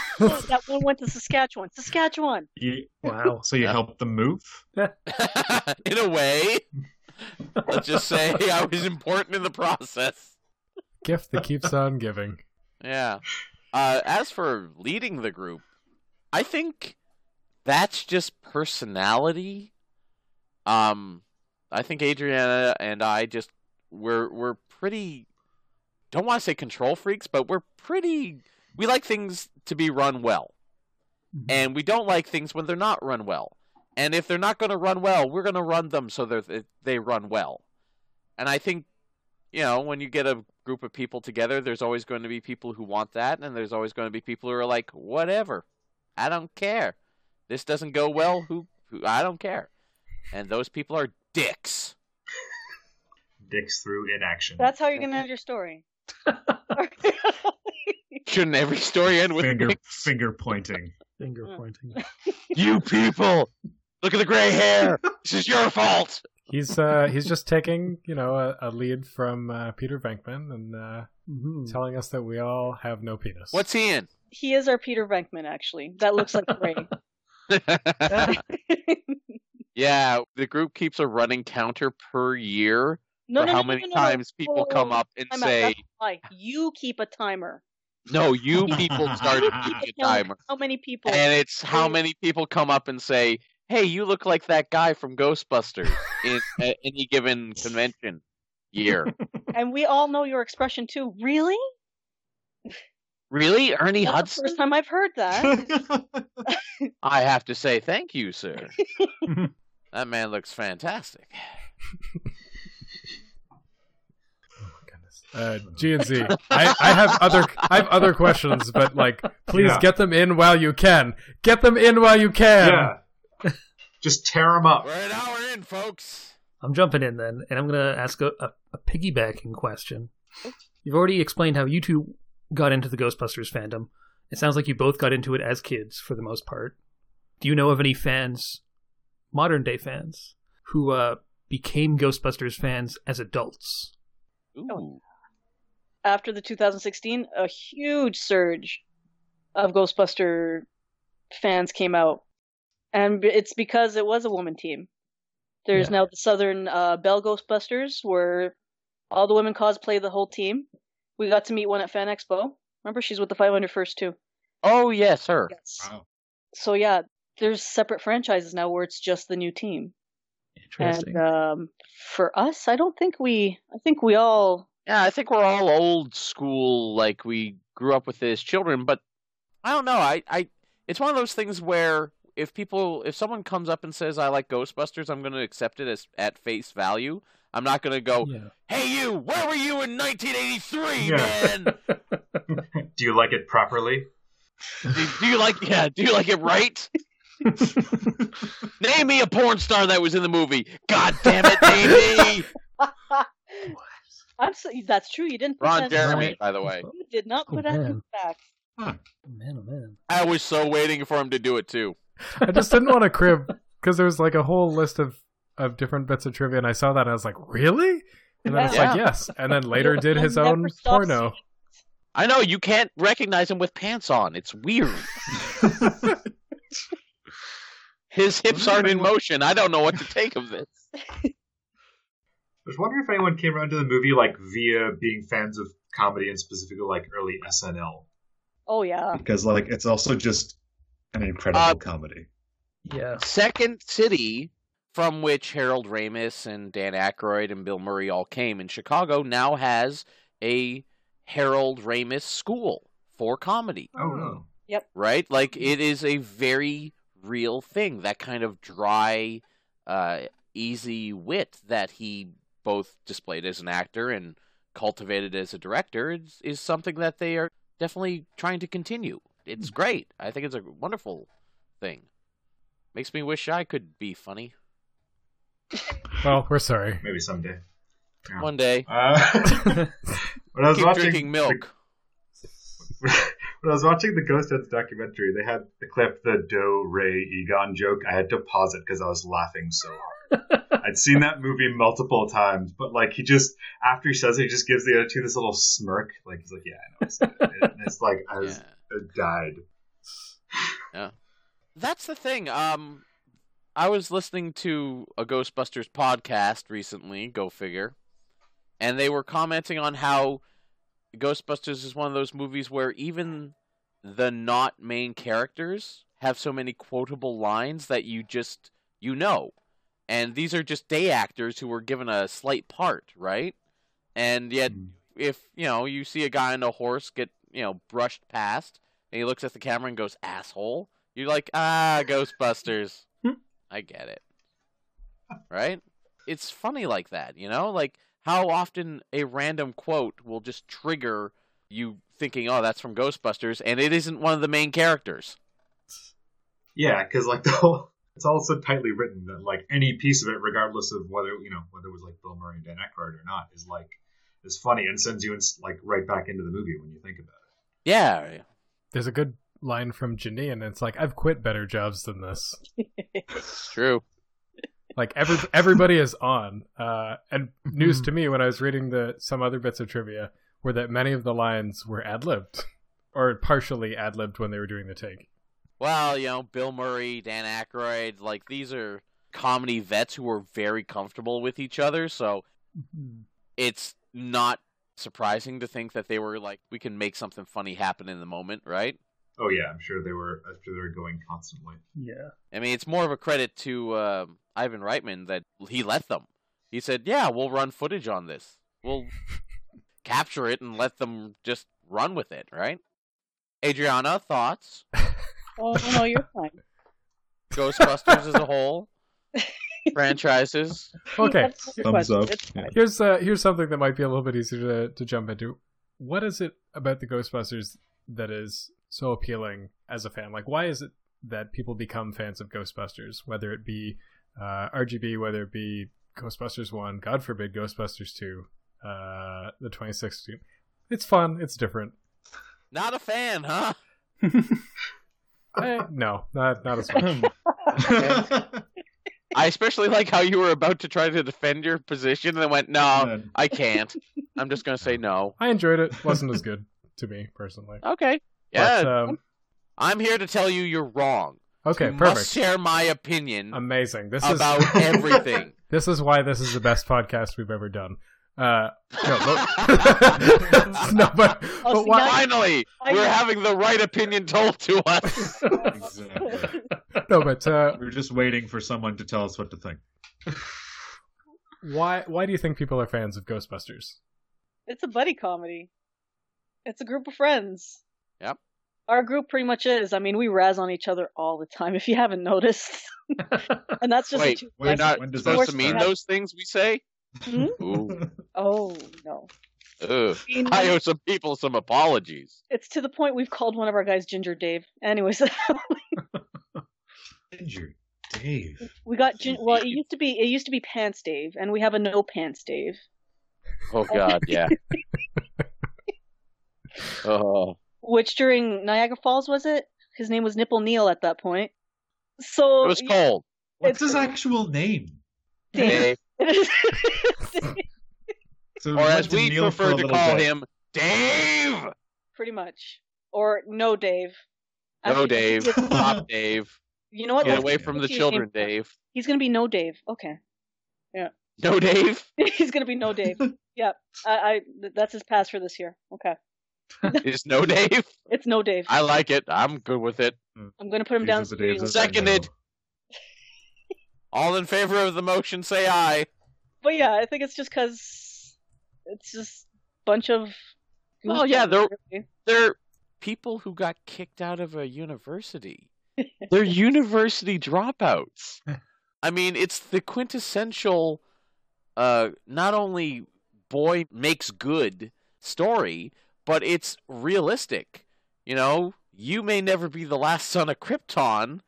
that one went to Saskatchewan. Saskatchewan. You- Wow. so you Yeah. helped them move? in a way. Let's just say I was important in the process. Gift that keeps on giving. Yeah. Uh, as for leading the group, I think that's just personality. Um, I think Adriana and I just we're we're pretty. Don't want to say control freaks, but we're pretty. We like things to be run well, Mhm. and we don't like things when they're not run well. And if they're not going to run well, we're going to run them so that they run well. And I think, you know, when you get a group of people together, there's always going to be people who want that, and there's always going to be people who are like, whatever, I don't care. This doesn't go well. Who? who I don't care. And those people are dicks. Dicks through inaction. That's how you're gonna end your story. Shouldn't every story end with finger dicks? finger pointing. Finger pointing. You people, look at the gray hair. This is your fault. He's uh he's just taking you know a, a lead from uh, Peter Venkman and uh, Mhm. telling us that we all have no penis. What's he in? he is our Peter Venkman, actually. That looks like Ray. yeah, the group keeps a running counter per year no, for no, how no, many no, no, times no. people come up and time out. say, That's. You keep a timer. "No, you people started Keep keeping a a count timer." How many people? And it's how many people come up and say, "Hey, you look like that guy from Ghostbusters" in at any given convention year. And we all know your expression too. Really? really, Ernie That's the Hudson? first time I've heard that. I have to say thank you, sir. that man looks fantastic. Oh my goodness. Uh, G and Z. I, I have other I have other questions, but like, please Yeah. get them in while you can. Get them in while you can. yeah. Just tear them up. We're an hour in, folks. I'm jumping in then, and I'm going to ask a, a, a piggybacking question. You've already explained how you two got into the Ghostbusters fandom. It sounds like you both got into it as kids for the most part. Do you know of any fans, modern day fans, who uh, became Ghostbusters fans as adults? Ooh. After the 2016, a huge surge of Ghostbuster fans came out, and it's because it was a woman team. There's Yeah. now the Southern uh, Belle Ghostbusters, where all the women cosplay the whole team. We got to meet one at Fan Expo. Remember, she's with the 500 first too. Oh yes, her. Yes. Wow. So yeah, there's separate franchises now where it's just the new team. Interesting. And um, for us, I don't think we. I think we all. Yeah, I think we're all old school, like we grew up with this children, but I don't know. I, I it's one of those things where if people if someone comes up and says I like Ghostbusters, I'm gonna accept it as at face value. I'm not gonna go, yeah. Hey you, where were you in nineteen eighty three, Yeah. man? Do you like it properly? do, do you like yeah, do you like it right? Name me a porn star that was in the movie. God damn it, name me. I'm so, that's true. You didn't. Put Ron that Jeremy, in- by the way. You did not Oh, put that in man. the facts. Oh, man, oh man. I was so waiting for him to do it too. I just didn't want to crib because there was like a whole list of of different bits of trivia, and I saw that and I was like, really? And then it's like, yes. And then later did his own porno. I know you can't recognize him with pants on. It's weird. His hips aren't in motion. I don't know what to take of this. I was wondering if anyone came around to the movie like via being fans of comedy and specifically like early SNL Oh yeah. because like it's also just an incredible Uh, comedy. Yeah. Second City, from which Harold Ramis and Dan Aykroyd and Bill Murray all came in Chicago, now has a Harold Ramis school for comedy. Oh no. Yep. Right? Like it is a very real thing. That kind of dry, uh, easy wit that he both displayed as an actor and cultivated as a director is, is something that they are definitely trying to continue. It's great. I think it's a wonderful thing. Makes me wish I could be funny Well, we're sorry. Maybe someday. Yeah. one day. Uh, when I was Keep watching drinking milk. The, when I was watching the Ghost Heads documentary, they had the clip, the Do Ray Egon joke. I had to pause it because I was laughing so hard. I'd seen that movie multiple times, but like he just after he says it, he just gives the other two this little smirk, like he's like, "Yeah, I know." It's, and it's like I was Yeah. I died. That's the thing. Um, I was listening to a Ghostbusters podcast recently. Go figure, and they were commenting on how Ghostbusters is one of those movies where even the not main characters have so many quotable lines that you just you know, and these are just day actors who were given a slight part, right? And yet, if you know you see a guy on a horse get you know brushed past, and he looks at the camera and goes asshole, you're like ah Ghostbusters. I get it, right? It's funny like that, you know, like how often a random quote will just trigger you thinking, oh, that's from Ghostbusters, and it isn't one of the main characters. Yeah, because like the whole, it's all so tightly written that like any piece of it, regardless of whether you know whether it was like Bill Murray and Dan Aykroyd or not, is like is funny and sends you in, like right back into the movie when you think about it. Yeah, There's a good line from Janine, and it's like, I've quit better jobs than this. it's true. Like every everybody is on. Uh, and news to me when I was reading the some other bits of trivia were that many of the lines were ad libbed or partially ad libbed when they were doing the take. Well, you know, Bill Murray, Dan Aykroyd, like these are comedy vets who are very comfortable with each other, so it's not surprising to think that they were like, we can make something funny happen in the moment, right? Oh yeah, I'm sure they were. I'm sure they were going constantly. Yeah. I mean, it's more of a credit to uh, Ivan Reitman that he let them. He said, "Yeah, we'll run footage on this. We'll capture it and let them just run with it." Right? Adriana, thoughts? Oh no, you're fine. Ghostbusters as a whole, franchises. Okay. Thumbs up. It's. Here's uh, here's something that might be a little bit easier to, to jump into. What is it about the Ghostbusters that is so appealing as a fan? Like, why is it that people become fans of Ghostbusters? Whether it be uh, RGB, whether it be Ghostbusters One, God forbid Ghostbusters Two, uh, the 2016. It's fun. It's different. Not a fan, huh? Eh, no, not not as much. I especially like how you were about to try to defend your position and then went, "No, I can't. I'm just going to say no." I enjoyed it. wasn't as good to me personally. Okay. Yeah, But, um, I'm here to tell you you're wrong. okay, you perfect. Must share my opinion Amazing. This is about everything. This is why this is the best podcast we've ever done. Uh, no, but, no, but, Oh, but why? Finally, I- we're having the right opinion told to us. Exactly. no, but uh, We're just waiting for someone to tell us what to think. why? Why do you think people are fans of Ghostbusters? It's a buddy comedy. It's a group of friends. Yep. Our group pretty much is. I mean, we razz on each other all the time. If you haven't noticed, and that's just Wait, the two We're not when does supposed that to mean those things we say. Hmm? Oh no! ugh. I owe some people some apologies. it's to the point we've called one of our guys Ginger Dave. Anyways, Ginger, Dave. we got gin- well. It used to be it used to be Pants Dave, and we have a No Pants Dave. Oh God, yeah. Oh, Which during Niagara Falls was it? His name was Nipple Neil at that point. So it was yeah, cold. What's It's- his actual name? Dave. Dave. So Or we as we Neil prefer to call bit. him, Dave. Pretty much, or No Dave. No, Actually, Dave. it's- Stop, Dave. You know what? Get away from the let's see his children. Dave. He's gonna be No Dave. Okay. Yeah. No, Dave. He's gonna be No Dave. yeah, I, I that's his pass for this year. Okay. Is no Dave. It's No Dave. I like it. I'm good with it. I'm gonna put him These down. are the for you. Daves that Seconded. All in favor of the motion, say aye. But yeah, I think it's just because it's just a bunch of. Well, yeah, they're- really. They're people who got kicked out of a university. They're university dropouts. I mean, it's the quintessential uh not only boy makes good story, but it's realistic. You know, you may never be the last son of Krypton,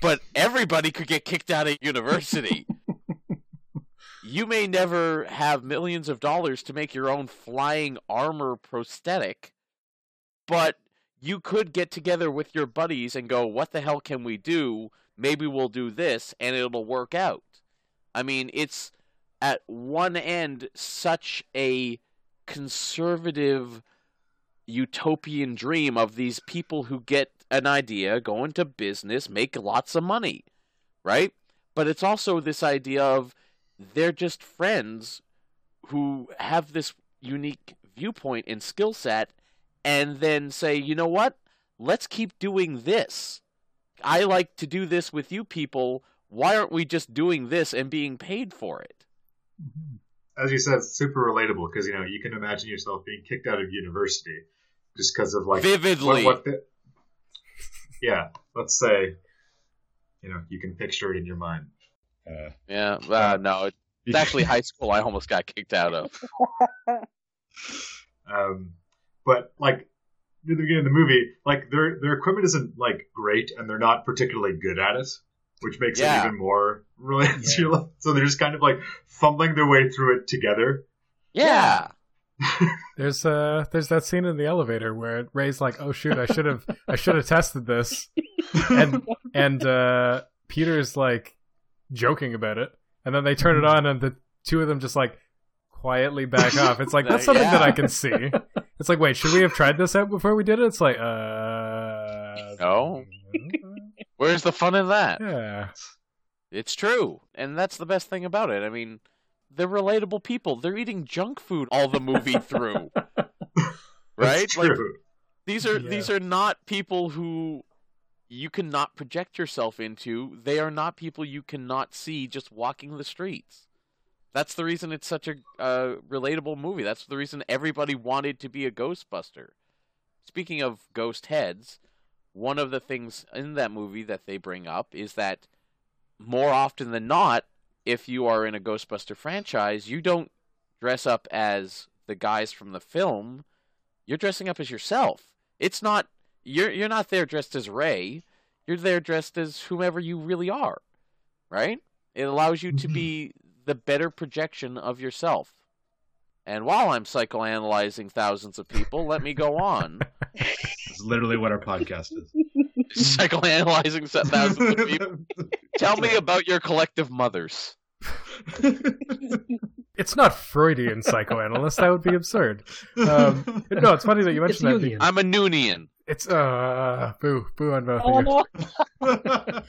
but everybody could get kicked out of university. you may never have millions of dollars to make your own flying armor prosthetic, but you could get together with your buddies and go, what the hell can we do? Maybe we'll do this and it'll work out. I mean, it's at one end such a conservative utopian dream of these people who get an idea, go into business, make lots of money, right? But it's also this idea of they're just friends who have this unique viewpoint and skill set and then say, you know what? Let's keep doing this. I like to do this with you people. Why aren't we just doing this and being paid for it? Mm-hmm. As you said, super relatable because you know you can imagine yourself being kicked out of university just because of like Vividly. What, what the, yeah, let's say you know you can picture it in your mind. Uh, Yeah, uh, no, it- it's actually high school I almost got kicked out of. Um, but like near the beginning of the movie, like their their equipment isn't like great, and they're not particularly good at it, which makes Yeah. it even more related to your life. So they're just kind of like fumbling their way through it together. Yeah. There's uh there's that scene in the elevator where Ray's like, "Oh shoot, I should have I should have tested this," and and uh, Peter's like joking about it, and then they turn it on, and the two of them just like quietly back off. It's like that's something that I can see. It's like, wait, should we have tried this out before we did it? It's like, uh, No. Where's the fun in that? yeah, It's true. And that's the best thing about it. I mean, they're relatable people. They're eating junk food all the movie through. right? That's Like these are Yeah. these are not people who you cannot project yourself into. They are not people you cannot see just walking the streets. That's the reason it's such a uh, relatable movie. That's the reason everybody wanted to be a Ghostbuster. Speaking of ghost heads, one of the things in that movie that they bring up is that more often than not, if you are in a Ghostbuster franchise, you don't dress up as the guys from the film. You're dressing up as yourself. It's not you're you're not there dressed as Ray. You're there dressed as whomever you really are. Right? It allows you to be mm-hmm. the better projection of yourself. And while I'm psychoanalyzing thousands of people, let me go on. It's literally what our podcast is. psychoanalyzing thousands of people. Tell me about your collective mothers. it's not Freudian psychoanalyst. That would be absurd. Um, no, it's funny that you mentioned that. Jungian. I'm a Noonian. It's uh, boo, boo on both Oh of you. no!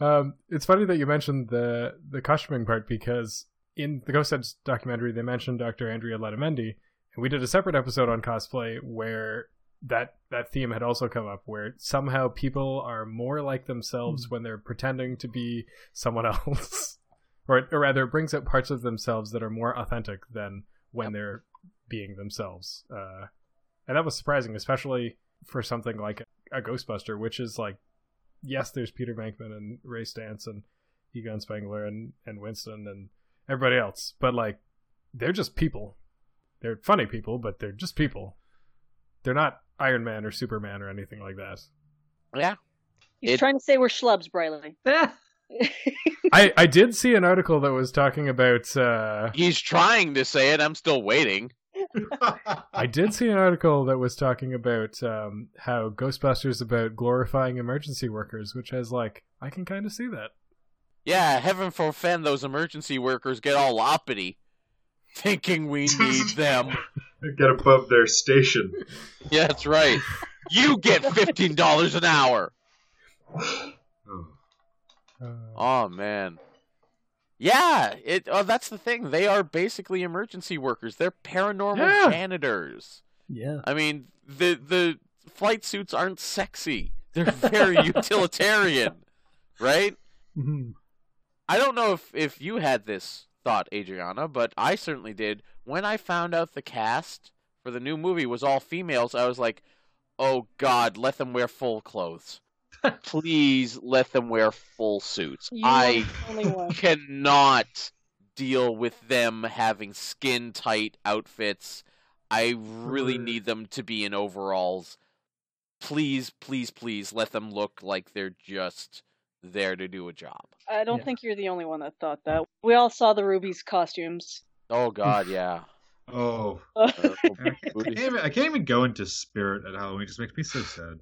Um, it's funny that you mentioned the the costuming part because in the Ghost Heads documentary, they mentioned Dr. Andrea Letamendi, and we did a separate episode on cosplay where that that theme had also come up, where somehow people are more like themselves Hmm. when they're pretending to be someone else, or, or rather, it brings out parts of themselves that are more authentic than when they're being themselves. Uh, and that was surprising, especially for something like a, a Ghostbuster, which is like, yes, there's Peter Venkman and Ray Stantz and Egon Spengler and, and Winston and everybody else, but like, they're just people. They're funny people, but they're just people. They're not Iron Man or Superman or anything like that. Yeah. He's It- trying to say we're schlubs, Briley. I, I did see an article that was talking about uh, He's trying to say it. I'm still waiting. I did see an article that was talking about um, how Ghostbusters is about glorifying emergency workers, which has like I can kind of see that. Yeah, heaven forfend those emergency workers get all uppity, thinking we need them. Get above their station. Yeah, that's right. You get fifteen dollars an hour. Oh. Man. Yeah, it. Oh, that's the thing. They are basically emergency workers. They're paranormal Yeah. janitors. Yeah. I mean, the the flight suits aren't sexy. They're very utilitarian, right? Mhm. I don't know if if you had this thought, Adriana, but I certainly did. When I found out the cast for the new movie was all females, I was like, "Oh God, let them wear full clothes. Please let them wear full suits." You I are the only one. cannot deal with them having skin tight outfits. I really need them to be in overalls. Please, please, please let them look like they're just there to do a job. I don't Yeah. think you're the only one that thought that. We all saw the Rubie's costumes. Oh God, yeah. Oh. Uh, I can't, I booty. can't even, I can't even go into spirit at Halloween. It just makes me so sad.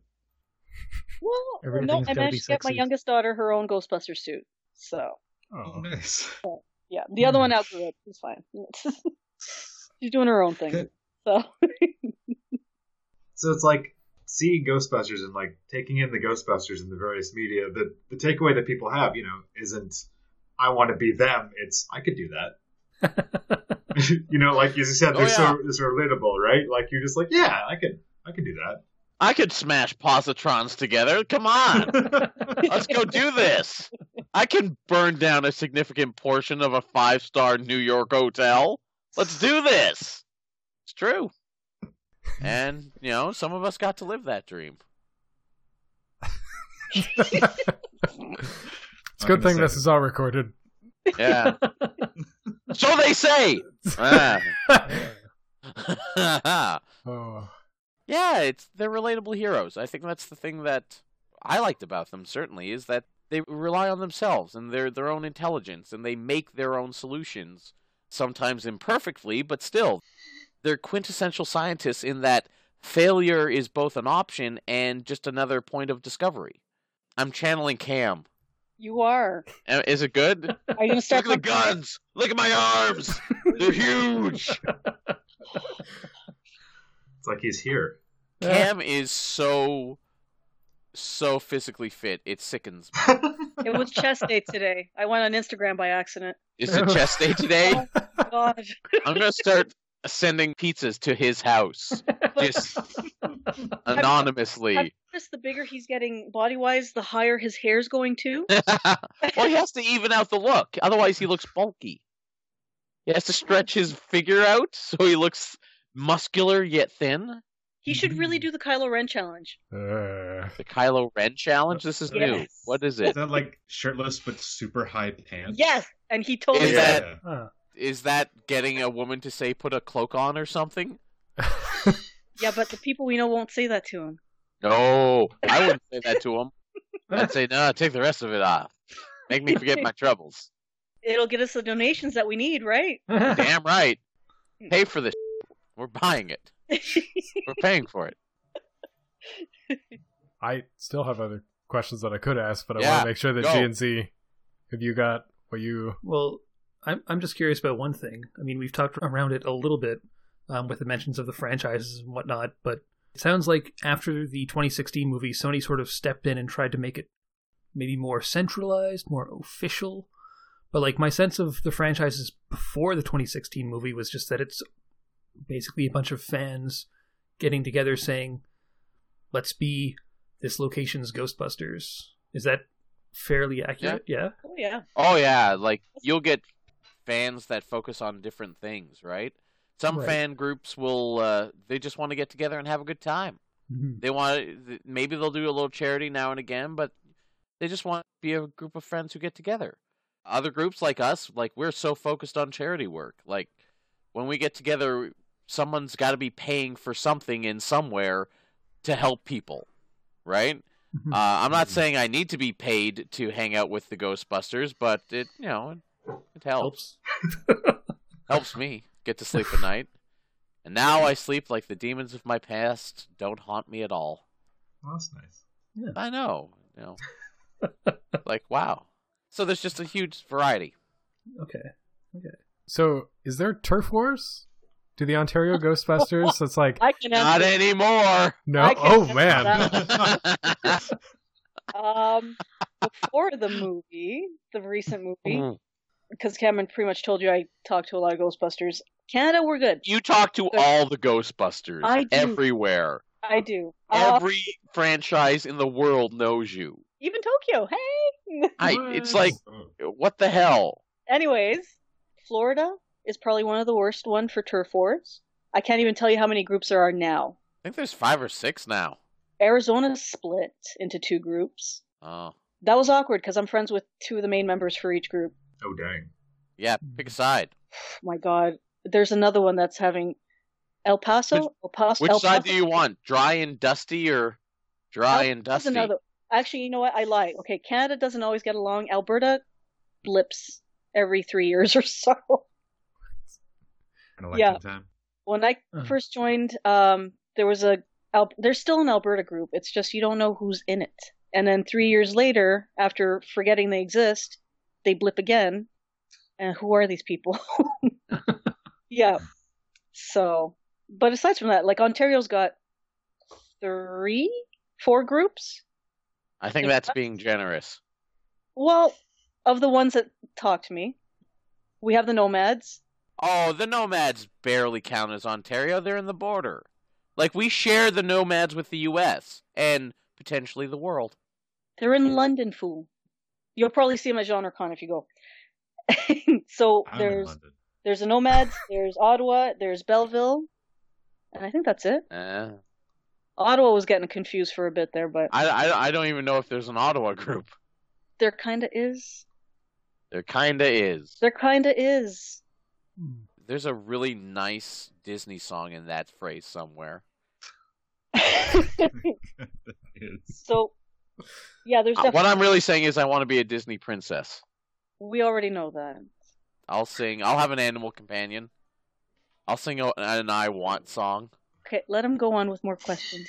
Well, no, Everything's I gotta managed to get my youngest daughter her own Ghostbuster suit. So, Oh, oh. nice. yeah, the other one outgrew it. It's fine. She's doing her own thing. So, So it's like seeing Ghostbusters and like taking in the Ghostbusters in the various media. The the takeaway that people have, you know, isn't I want to be them. It's I could do that. you know, like as you said, Oh, they're yeah. so they're so relatable, right? Like you're just like, yeah, I could I could do that. I could smash positrons together. Come on, let's go do this. I can burn down a significant portion of a five-star New York hotel. Let's do this. It's true. And, you know, some of us got to live that dream. it's a I'm good thing this it. is all recorded. Yeah. so they say. Ah. oh. yeah, it's they're relatable heroes. I think that's the thing that I liked about them certainly is that they rely on themselves and their their own intelligence and they make their own solutions, sometimes imperfectly, but still. They're quintessential scientists in that failure is both an option and just another point of discovery. I'm channeling Cam. you are. Uh, Is it good? Are you gonna start? Look at the guns! Look at my arms! They're huge! It's like he's here. Cam is so so physically fit. It sickens. me. It was chest day today. I went on Instagram by accident. Is it chest day today? Oh, God. I'm gonna start sending pizzas to his house just anonymously. I've noticed the bigger he's getting body wise, the higher his hair's going too. well, he has to even out the look. Otherwise, he looks bulky. He has to stretch his figure out so he looks muscular yet thin. He should really do the Kylo Ren challenge. Uh, The Kylo Ren challenge. This is new. What is Is it? that like shirtless but super high pants? Yes, and he totally Is does. that- Huh. Is that getting a woman to say put a cloak on or something? Yeah, but the people we know won't say that to him. No, I wouldn't say that to him. I'd say no. Take the rest of it off. Make me forget my troubles. It'll get us the donations that we need, right? Damn right. Hmm. Pay for this. We're buying it. We're paying for it. I still have other questions that I could ask, but I want to make sure that go. GNC, have you got what you? Well, I'm I'm just curious about one thing. I mean, we've talked around it a little bit um, with the mentions of the franchises and whatnot, but it sounds like after the 2016 movie, Sony sort of stepped in and tried to make it maybe more centralized, more official. But like my sense of the franchises before the 2016 movie was just that it's basically a bunch of fans getting together saying, "Let's be this location's Ghostbusters." Is that fairly accurate? Yeah. Oh yeah. Oh yeah, like you'll get fans that focus on different things, right? Some Right. fan groups will uh, they just want to get together and have a good time. Mhm. They want to, maybe they'll do a little charity now and again, but they just want to be a group of friends who get together. Other groups like us, like we're so focused on charity work. Like when we get together, someone's got to be paying for something in somewhere to help people, right? Mhm. Uh, I'm not Mhm. saying I need to be paid to hang out with the Ghostbusters, but it you know it, it helps. Helps me get to sleep at night. And now I sleep like the demons of my past don't haunt me at all. Well, that's nice. I know, you know, like wow. So there's just a huge variety. Okay. Okay. So, is there turf wars? Do the Ontario Ghostbusters? It's like I can Not answer. anymore. no. I can't Oh man. Um, before the movie, the recent movie, Mm. Because Cameron pretty much told you I talked to a lot of Ghostbusters. Canada, we're good. you talk to all the Ghostbusters I do. everywhere. I do. Uh, Every franchise in the world knows you. even Tokyo. Hey. I, it's like, Oh, what the hell? Anyways, Florida is probably one of the worst one for turf wars. I can't even tell you how many groups there are now. I think there's five or six now. Arizona split into two groups. Oh, That was awkward because I'm friends with two of the main members for each group. Oh dang. yeah. Pick a side. my God, there's another one that's having El Paso. Which- El Paso. Which El side do you want? Dry and dusty or dry El and dusty? Another. Actually, you know what? I lied. Okay, Canada doesn't always get along. Alberta blips every three years or so. Kind of Yeah. like time. When I Uh-huh. first joined, um, there was a Al- there's still an Alberta group. It's just you don't know who's in it. And then three years later, after forgetting they exist, they blip again. And who are these people? yeah. So, but aside from that, like Ontario's got three, four groups. I think that's being generous. Well, of the ones that talk to me, we have the Nomads. Oh, the Nomads barely count as Ontario. They're in the border. Like we share the Nomads with the U.S. and potentially the world. They're in London, fool. You'll probably see them at GenreCon if you go. so I'm there's there's the Nomads, there's Ottawa, there's Belleville, and I think that's it. Eh. Ottawa was getting confused for a bit there, but I, I, I don't even know if there's an Ottawa group. there kinda is. There kinda is. There kinda is. There's a really nice Disney song in that phrase somewhere. So, yeah, there's Uh, definitely. What I'm really saying is I want to be a Disney princess. We already know that. I'll sing. I'll have an animal companion. I'll sing a, an I Want song. Okay, let him go on with more questions.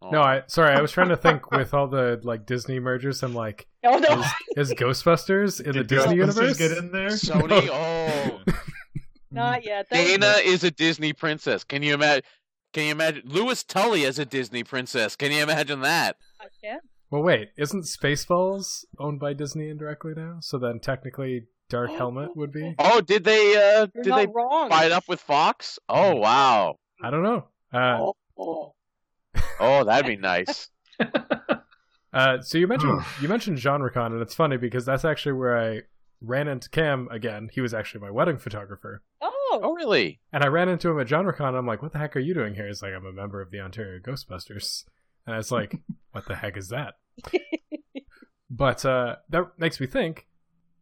Oh. No, I sorry, I was trying to think with all the like Disney mergers. I'm like, Oh no! is, is Ghostbusters in the Disney Ghostbusters universe? get in there? Sony. Oh, Not yet. That was- Dana is a Disney princess. Can you imagine? Can you imagine Louis Tully as a Disney princess? Can you imagine that? I can't. Well, wait, isn't Spaceballs owned by Disney indirectly now? So then technically, Dark Helmet would be. Oh, did they? Uh, You're did they wrong. buy it up with Fox? Oh wow. I don't know. Uh, Oh, oh. Oh, that'd be nice. Uh, so you mentioned you mentioned GenreCon, and it's funny because that's actually where I ran into Cam again. He was actually my wedding photographer, Oh, Oh, really? and I ran into him at GenreCon. And I'm like, "What the heck are you doing here?" He's like, "I'm a member of the Ontario Ghostbusters," and I was like, "What the heck is that?" but uh, that makes me think.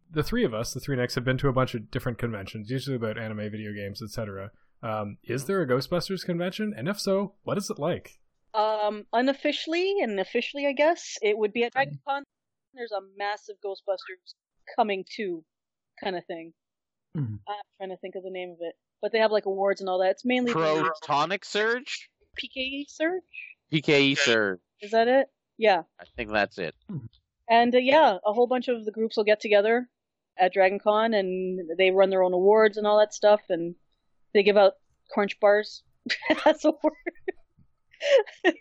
The three of us, the three Nicks, have been to a bunch of different conventions, usually about anime, video games, etc. Um, is there a Ghostbusters convention? And if so, what is it like? Um, unofficially and officially, I guess it would be at DragonCon. There's a massive Ghostbusters coming to kind of thing. Mhm. I'm trying to think of the name of it, but they have like awards and all that. It's mainly Protonic Surge? PKE Surge. PKE Surge. Is that it? Yeah, I think that's it. and uh, yeah, a whole bunch of the groups will get together at DragonCon, and they run their own awards and all that stuff, and they give out crunch bars. That's a word.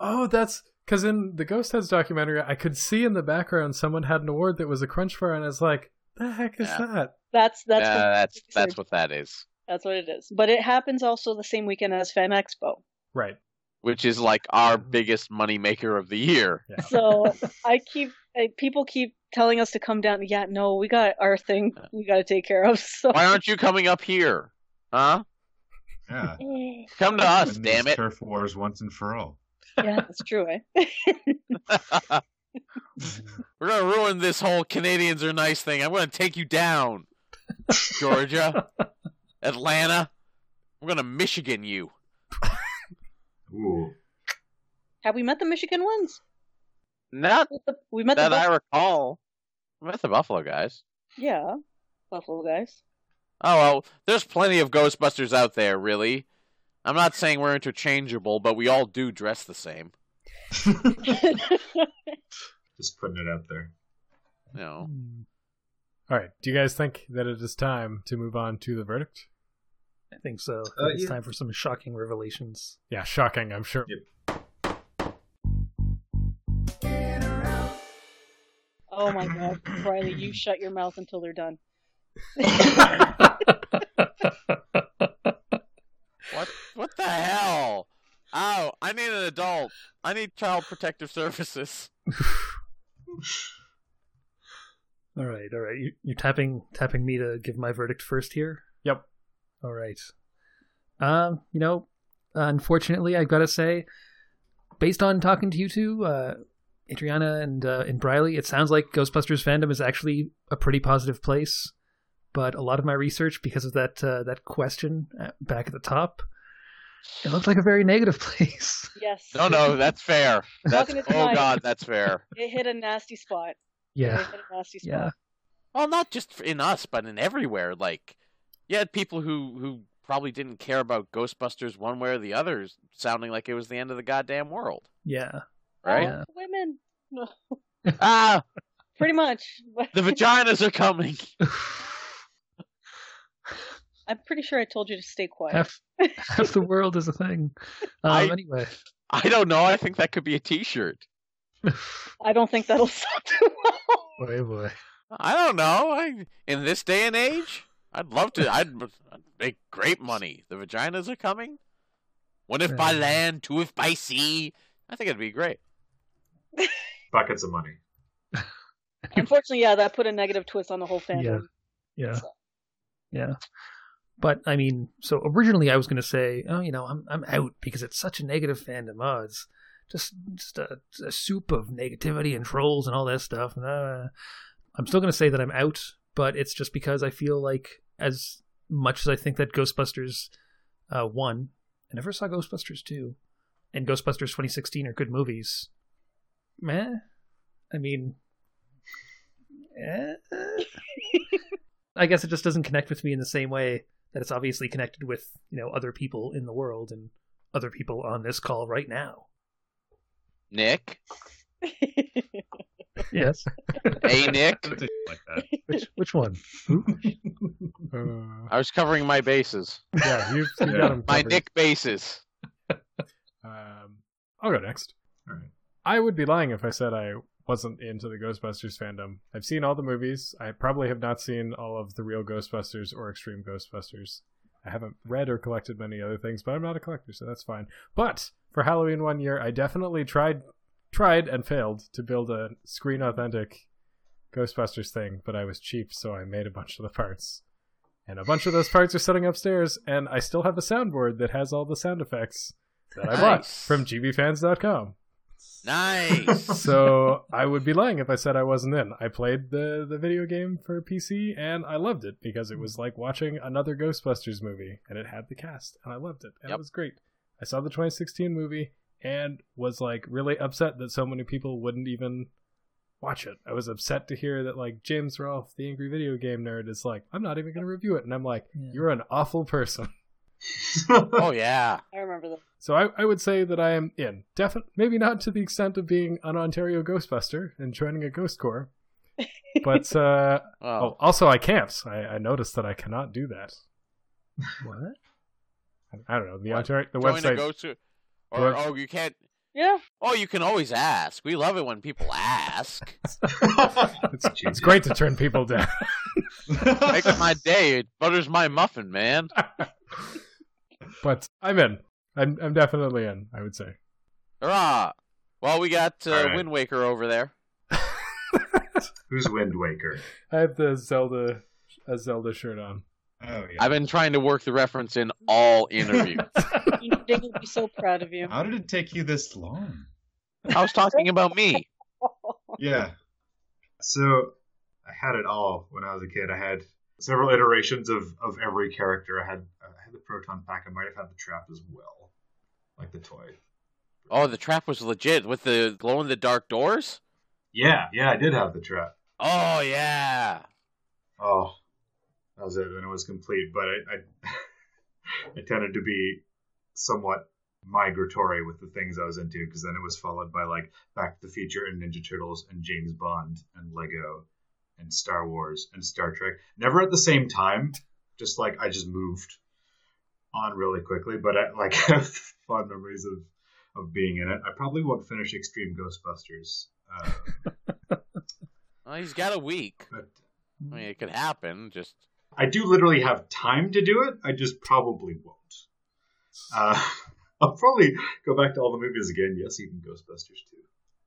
Oh, that's because in the Ghost Heads documentary, I could see in the background someone had an award that was a crunch bar, and I was like, The heck is Yeah. that? That's that's Yeah, that's that's what that is. that's what it is. But it happens also the same weekend as Fan Expo. Right. Which is like our biggest money maker of the year. Yeah. So I keep I, people keep telling us to come down. Yeah, no, we got our thing. We got to take care of. So Why aren't you coming up here? Huh? Yeah. Come to us, Win damn it. Turf wars once and for all. yeah, that's true. Eh? We're gonna ruin this whole Canadians are nice thing. I'm gonna take you down, Georgia, Atlanta. We're gonna Michigan you. Ooh. Have we met the Michigan ones? Not We met the that I recall. We met the Buffalo guys. yeah Buffalo guys. Oh well, there's plenty of Ghostbusters out there. Really, I'm not saying we're interchangeable, but we all do dress the same. Just putting it out there. You know. Hmm. All right. Do you guys think that it is time to move on to the verdict? I think so. I think Uh, it's yeah. time for some shocking revelations. Yeah, shocking. I'm sure. oh my God, Riley, you shut your mouth until they're done. What? What the hell? Oh, I need an adult. I need child protective services. all right, all right. You, you're tapping tapping me to give my verdict first here. Yep. All right. Um, you know, unfortunately, I've got to say, based on talking to you two, uh, Adriana and uh, and Briley, it sounds like Ghostbusters fandom is actually a pretty positive place. But a lot of my research, because of that uh, that question uh, back at the top, it looked like a very negative place. Yes. No, no, that's fair. That's oh tonight. god, that's fair. It hit a nasty spot. yeah, It hit a nasty spot. yeah, Well, not just in us, but in everywhere. Like, you had people who who probably didn't care about Ghostbusters one way or the other, sounding like it was the end of the goddamn world, yeah. right? Yeah. Women. Ah, pretty much. the vaginas are coming. I'm pretty sure I told you to stay quiet. half half the world is a thing. Um, I- Anyway, I don't know. I think that could be a T-shirt. I don't think that'll sell too well. boy, oh boy. I don't know. I, in this day and age, I'd love to. I'd, I'd make great money. The vaginas are coming. One if by land, two if by sea. I think it'd be great. Buckets of money. Unfortunately, yeah, that put a negative twist on the whole fandom. Yeah. So- Yeah. But I mean, so originally I was going to say, oh, you know, I'm I'm out because it's such a negative fandom. Oh, it's just just a, a soup of negativity and trolls and all that stuff. And, uh, I'm still going to say that I'm out, but it's just because I feel like as much as I think that Ghostbusters uh, one, I never saw Ghostbusters two, and Ghostbusters 2016 are good movies. Meh. I mean, eh. I guess it just doesn't connect with me in the same way that it's obviously connected with, you know, other people in the world and other people on this call right now. Nick, Yes. hey Nick, like that. which which one? Uh, I was covering my bases, yeah, you've, you Yeah. got him my covered. Nick bases. Um, I'll go next. All right. I would be lying if I said I wasn't into the Ghostbusters fandom. I've seen all the movies. I probably have not seen all of the real Ghostbusters or Extreme Ghostbusters. I haven't read or collected many other things, but I'm not a collector, so that's fine. But for Halloween one year, I definitely tried tried and failed to build a screen authentic Ghostbusters thing, but I was cheap, so I made a bunch of the parts. And a bunch of those parts are sitting upstairs, and I still have a soundboard that has all the sound effects that I bought from gbfans.com. Nice. So I would be lying if I said I wasn't in. I played the the video game for PC and I loved it because it was like watching another Ghostbusters movie and it had the cast and I loved it and Yep. it was great. I saw the 2016 movie and was like really upset that so many people wouldn't even watch it. I was upset to hear that like James Rolfe, the angry video game nerd, is like, I'm not even going to review it, and I'm like, Yeah. you're an awful person. oh yeah. I remember that. So I, I would say that I am in. Definitely, maybe not to the extent of being an Ontario Ghostbuster and joining a Ghost Corps, but uh, Oh, oh, also I can't. I, I noticed that I cannot do that. What? I, I don't know the What? Ontario the join a website. ghost or the oh you can't Yeah. Oh, you can always ask. We love it when people ask. It's, it's great to turn people down. Makes my day. It butters my muffin, man. but I'm in. I'm I'm definitely in. I would say. Hurrah! Well, we got uh, All right. Wind Waker over there. Who's Wind Waker? I have the Zelda a Zelda shirt on. Oh yeah. I've been trying to work the reference in all interviews. Dig will be so proud of you. How did it take you this long? I was talking about me. Yeah. So I had it all when I was a kid. I had several iterations of, of every character. I had I had the proton pack. I might have had the trap as well, like the toy. Oh, the trap was legit with the glow in the dark doors. Yeah, yeah, I did have the trap. Oh yeah. Oh, that was it. Then it was complete. But I, I, I tended to be somewhat migratory with the things I was into because then it was followed by like Back to the Future and Ninja Turtles and James Bond and Lego and Star Wars and Star Trek. Never at the same time. Just like I just moved on really quickly, but I like have fond memories of of being in it. I probably won't finish Extreme Ghostbusters. Uh, Well, he's got a week. but I mean, it could happen. Just I do literally have time to do it. I just probably won't. Uh, I'll probably go back to all the movies again. Yes, even Ghostbusters too.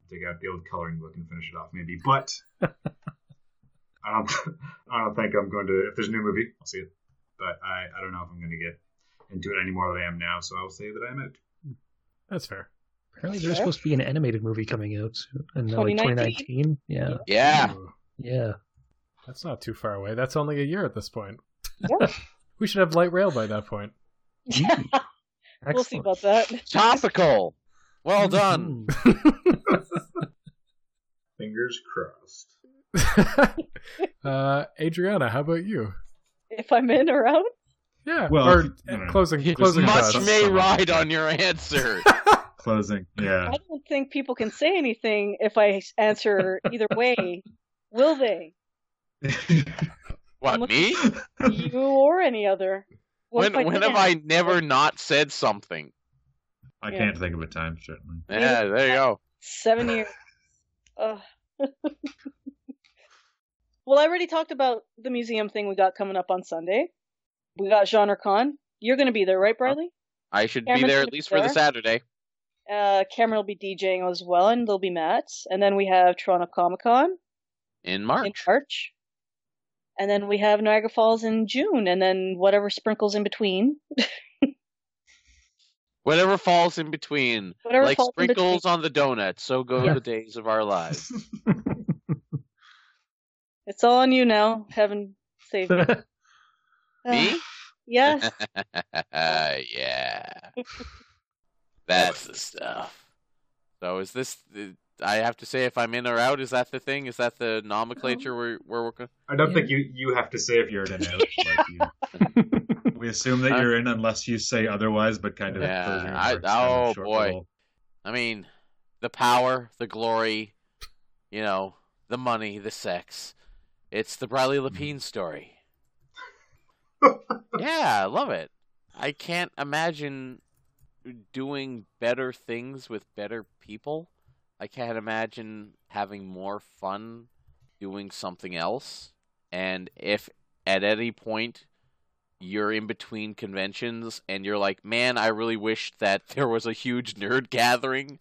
Dig out the old coloring book and finish it off, maybe. But I don't. I don't think I'm going to. If there's a new movie, I'll see it. But I, I don't know if I'm going to get into it any more than I am now. So I will say that I'm out. That's fair. Apparently, there's Sure. supposed to be an animated movie coming out in uh, like 2019? 2019. Yeah, yeah. Yeah. That's not too far away. That's only a year at this point. Yeah. We should have light rail by that point. Yeah. We'll see Excellent. about that. Topical. Well done. Mhm. Fingers crossed. uh, Adriana, how about you? If I'm in or out, Yeah. Well, or you- uh, know. closing closing much Much thoughts. may ride on your answer. Closing. Yeah. I don't think people can say anything if I answer either way. Will they? What me? You or any other? What When when have I never not said something? I Yeah. can't think of a time certainly. Yeah, there you go. Seven years. Well, I already talked about the museum thing we got coming up on Sunday. We got Genre Con. You're going to be there, right, Bradley? I should be there at be least for the. Saturday. Uh, Cameron will be DJing as well, and there'll be Matt. And then we have Toronto Comic Con In March. in March. March. And then we have Niagara Falls in June, and then whatever sprinkles in between. Whatever falls in between. Whatever like falls in between. sprinkles on the donut, so go Yeah. the days of our lives. It's all on you now. Heaven save me. Me? yes. yeah. That's the stuff. So is this I have to say if I'm in or out, is that the thing? Is that the nomenclature we're we're working I don't Yeah. think you you have to say if you're in and out. Like you, we assume that Uh, you're in unless you say otherwise, but kind of. Yeah, close I- kind oh, short boy. little- I mean, the power, the glory, you know, the money, the sex. It's the Briley Lapine story. yeah, I love it. I can't imagine doing better things with better people. I can't imagine having more fun doing something else. And if at any point you're in between conventions and you're like, man, I really wish that there was a huge nerd gathering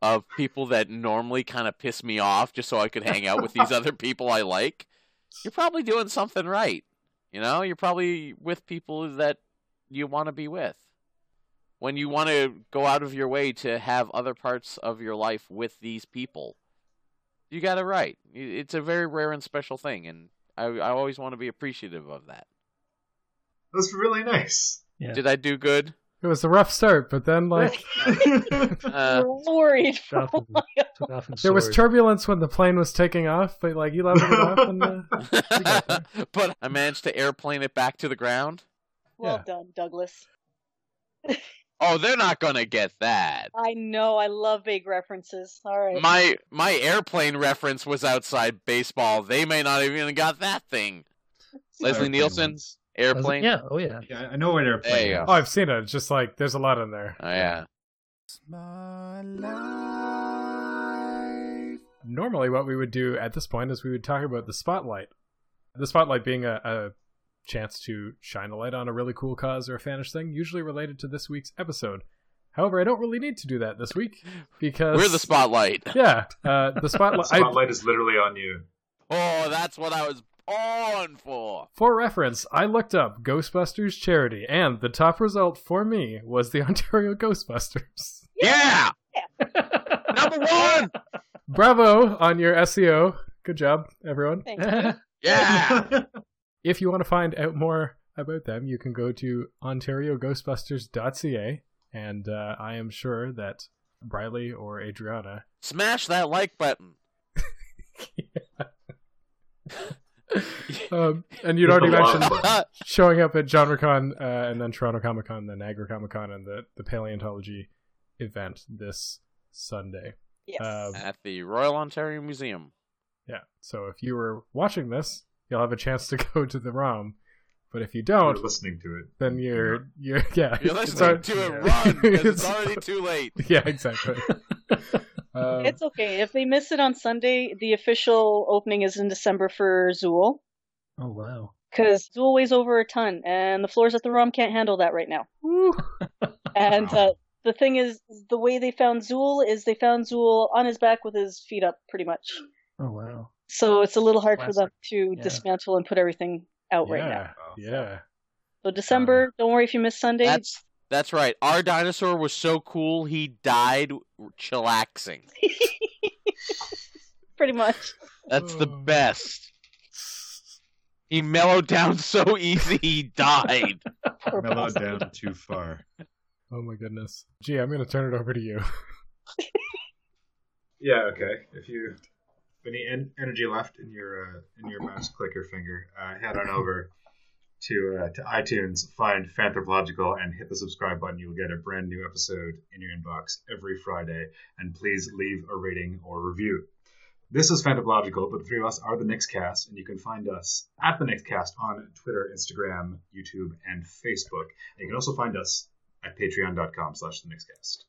of people that normally kind of piss me off just so I could hang out with these other people I like, you're probably doing something right. You know, you're probably with people that you want to be with. When you want to go out of your way to have other parts of your life with these people, you got it right. It's a very rare and special thing, and I, I always want to be appreciative of that. That's really nice. Yeah. Did I do good? It was a rough start, but then like Uh, worried. Took and- took off there was turbulence when the plane was taking off, but like you leveled it off and uh, but I managed to airplane it back to the ground. Well Yeah. done, Douglas. Oh, they're not gonna get that. I know. I love vague references. All right. My my airplane reference was outside baseball. They may not have even got that thing. Leslie Airplane Nielsen, ones. airplane. Yeah. Oh yeah. Yeah, I know what airplane. There you go. oh, I've seen it. It's just like there's a lot in there. Oh, yeah. It's my life. Normally, what we would do at this point is we would talk about the spotlight. The spotlight being a, a chance to shine a light on a really cool cause or a fanish thing, usually related to this week's episode. However, I don't really need to do that this week because We're the spotlight. Yeah, uh, the spotlight. I- Spotlight is literally on you. Oh, that's what I was on for. For reference, I looked up Ghostbusters charity, and the top result for me was the Ontario Ghostbusters. Yeah, number one. Bravo on your SEO. Good job, everyone. Thank you. Yeah. If you want to find out more about them, you can go to ontarioghostbusters.ca, and uh, I am sure that Briley or Adriana. Smash that like button. um, and you'd already mentioned button. showing up at GenreCon uh, and then Toronto Comic Con, then Niagara Comic Con, and the, the paleontology event this Sunday. Yes. Um, At the Royal Ontario Museum. Yeah. So if you were watching this, you'll have a chance to go to the ROM. But if you You're don't, listening to it. then you're you're yeah. You're listening al- to it yeah. run because it's It's- already too late. Yeah, exactly. um, it's okay. If they miss it on Sunday, the official opening is in December for Zuul. Oh wow. Because Zuul weighs over a ton, and the floors at the ROM can't handle that right now. And Wow. uh, the thing is, the way they found Zuul is they found Zuul on his back with his feet up, pretty much. Oh wow. So it's a little hard for them to Yeah. dismantle and put everything out right now. yeah, yeah. So December, um, don't worry if you miss Sunday. That's that's right. Our dinosaur was so cool he died chillaxing. pretty much. That's the Oh. best. He mellowed down so easy he died. Poor Mellowed down too far. Oh my goodness. Gee, I'm gonna turn it over to you. Yeah, okay. If you have any en- energy left in your uh, in your mouse clicker finger, uh, head on over to uh, to iTunes, find Phanthropological, and hit the subscribe button. You'll get a brand new episode in your inbox every Friday. And please leave a rating or review. This is Phanthropological, but the three of us are the Nixcast, and you can find us at the Nixcast on Twitter, Instagram, YouTube, and Facebook. And you can also find us at patreon.com slash the Nixcast.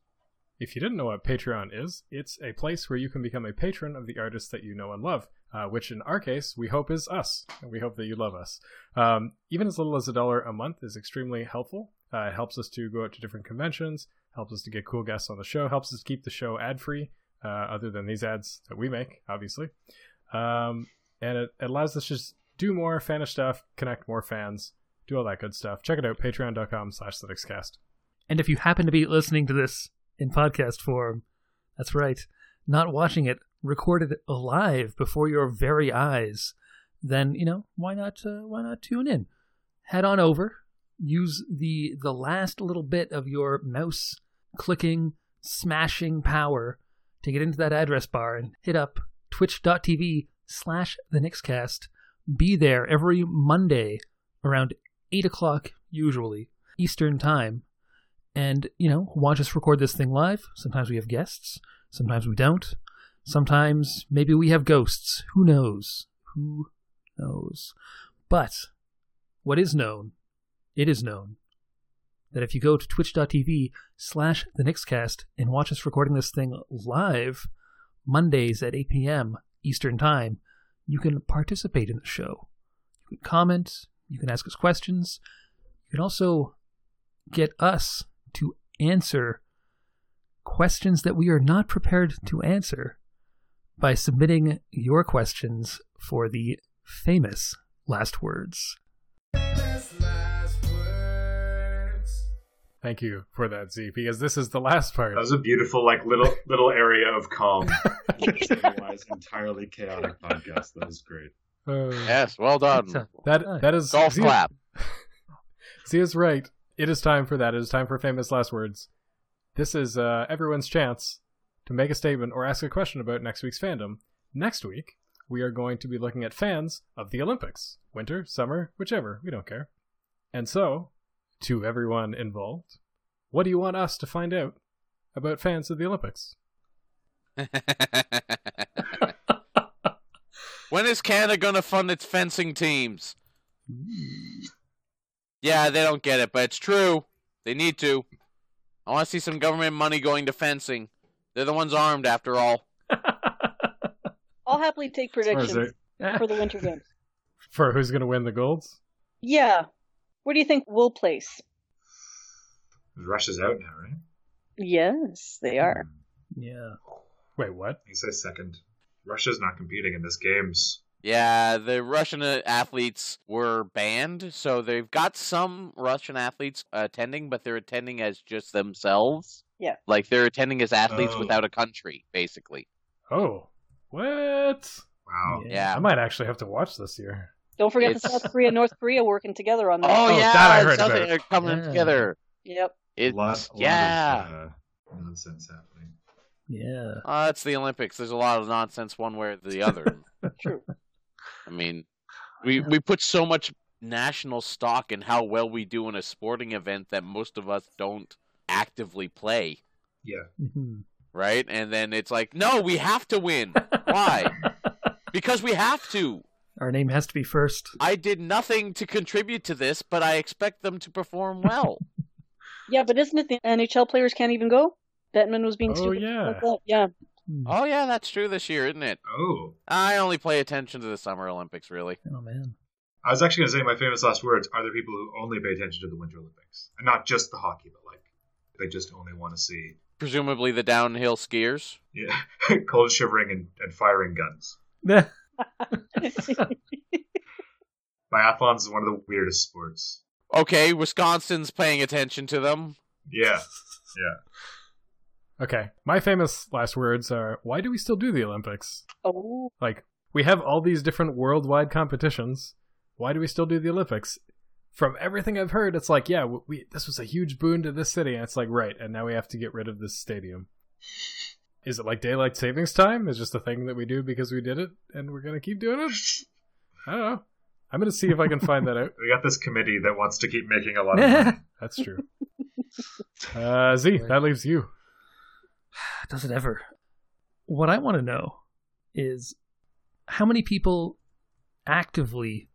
If you didn't know what Patreon is, it's a place where you can become a patron of the artists that you know and love, uh, which in our case, we hope is us. And we hope that you love us. Um, even as little as a dollar a month is extremely helpful. Uh, it helps us to go out to different conventions, helps us to get cool guests on the show, helps us keep the show ad free, uh, other than these ads that we make, obviously. Um, and it, it allows us to just do more fanish stuff, connect more fans, do all that good stuff. Check it out, patreon.com slash. And if you happen to be listening to this in podcast form, that's right, not watching it recorded live before your very eyes, then you know why not? Uh, why not tune in? Head on over, use the the last little bit of your mouse clicking, smashing power to get into that address bar and hit up twitch.tv slash the Nixcast. Be there every Monday around eight o'clock usually Eastern time and you know watch us record this thing live? Sometimes we have guests sometimes we don't. Sometimes maybe we have ghosts. Who knows? Who knows? But what is known it is known that if you go to twitch.tv slash the Nixcast and watch us recording this thing live mondays at 8 p.m eastern time you can participate in the show. You can comment you can ask us questions. You can also get us to answer questions that we are not prepared to answer by submitting your questions for the famous last words. Thank you for that, Z, because this is the last part. That was a beautiful, like little little area of calm. Otherwise, entirely chaotic podcast. That was great. Uh, Yes, well done. That's a- that that is Golf Z, clap. Z is right. It is time for that. It is time for famous last words. This is uh, everyone's chance to make a statement or ask a question about next week's fandom. Next week, we are going to be looking at fans of the Olympics, winter, summer, whichever. We don't care. And so, to everyone involved, what do you want us to find out about fans of the Olympics? when is Canada gonna fund its fencing teams? Yeah, they don't get it, but it's true. They need to. I want to see some government money going to fencing. They're the ones armed, after all. I'll happily take predictions for the Winter Games. for who's going to win the golds? Yeah. Where do you think we'll place? Russia's out now, right? Yes, they are. Hmm. yeah. Wait, what? He says second. Russia's not competing in this games. Yeah, the Russian uh, athletes were banned, so they've got some Russian athletes attending, but they're attending as just themselves. Yeah. Like they're attending as athletes Oh. without a country, basically. Oh, what? Wow. Yeah. I might actually have to watch this year. Don't forget the South Korea, and North Korea working together on that. Oh, Oh, yeah, that I heard something about. are coming Yeah. together. Yep. It's a lot, a yeah. lot of uh, nonsense happening. Yeah. Uh, it's the Olympics. There's a lot of nonsense one way or the other. True. I mean, we we put so much national stock in how well we do in a sporting event that most of us don't actively play, Yeah. Mhm. right? And then it's like, no, we have to win. Why? because we have to. Our name has to be first. I did nothing to contribute to this, but I expect them to perform well. Yeah, but isn't it the NHL players can't even go? Bettman was being Oh, stupid. yeah. like. Yeah. Hmm. oh yeah, that's true this year, isn't it? Oh. I only pay attention to the Summer Olympics, really. Oh man. I was actually going to say my famous last words are there people who only pay attention to the Winter Olympics. And not just the hockey, but like, they just only want to see, Presumably the downhill skiers. yeah, cold shivering and, and firing guns. Biathlons is one of the weirdest sports. Okay, Wisconsin's paying attention to them. Yeah, yeah. Okay, my famous last words are: Why do we still do the Olympics? oh, Like, we have all these different worldwide competitions. Why do we still do the Olympics? From everything I've heard, it's like, yeah, we, we this was a huge boon to this city, and it's like, right, and now we have to get rid of this stadium. Is it like daylight savings time? Is just a thing that we do because we did it, and we're gonna keep doing it? I don't know. I'm gonna see if I can find that out. We got this committee that wants to keep making a lot of money. That's true. Uh, Z, that leaves you. Does it ever? What I want to know is how many people actively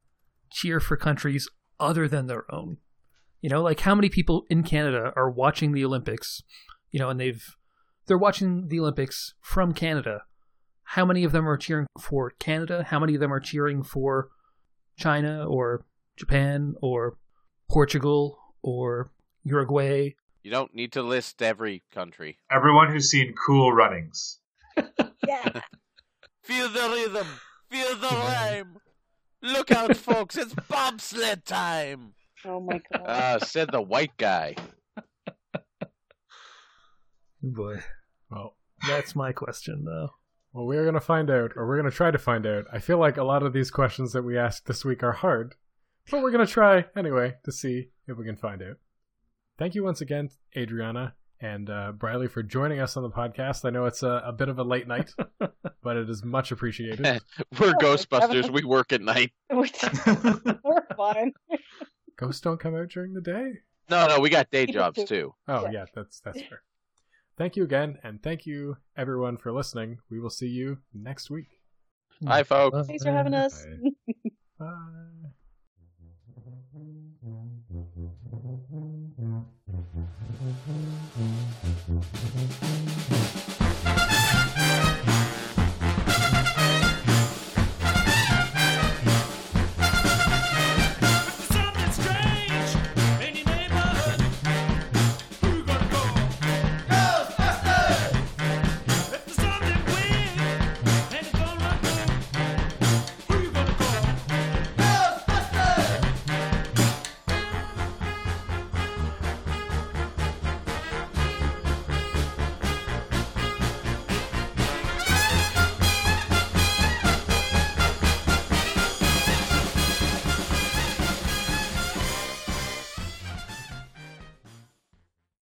cheer for countries other than their own. You know, like how many people in Canada are watching the Olympics, you know, and they've they're watching the Olympics from Canada. How many of them are cheering for Canada? How many of them are cheering for China or Japan or Portugal or Uruguay? You don't need to list every country. Everyone who's seen Cool Runnings. yeah. Feel the rhythm. Feel the rhyme. Look out, folks. It's bobsled time. Oh my god. Uh, said the white guy. Boy, Well, that's my question though. Well, we're going to find out, or we're going to try to find out. I feel like a lot of these questions that we asked this week are hard, but we're going to try anyway to see if we can find out. Thank you once again, Adriana and uh, Briley, for joining us on the podcast. I know it's a, a bit of a late night, but it is much appreciated. We're Oh, Ghostbusters. We work at night. We're fine. Ghosts don't come out during the day. No, no, we got day jobs too. too. Oh, Yeah. yeah, that's that's fair. Thank you again, and thank you everyone for listening. We will see you next week. Bye, folks. Thanks for having us. Bye. Thank Thank you.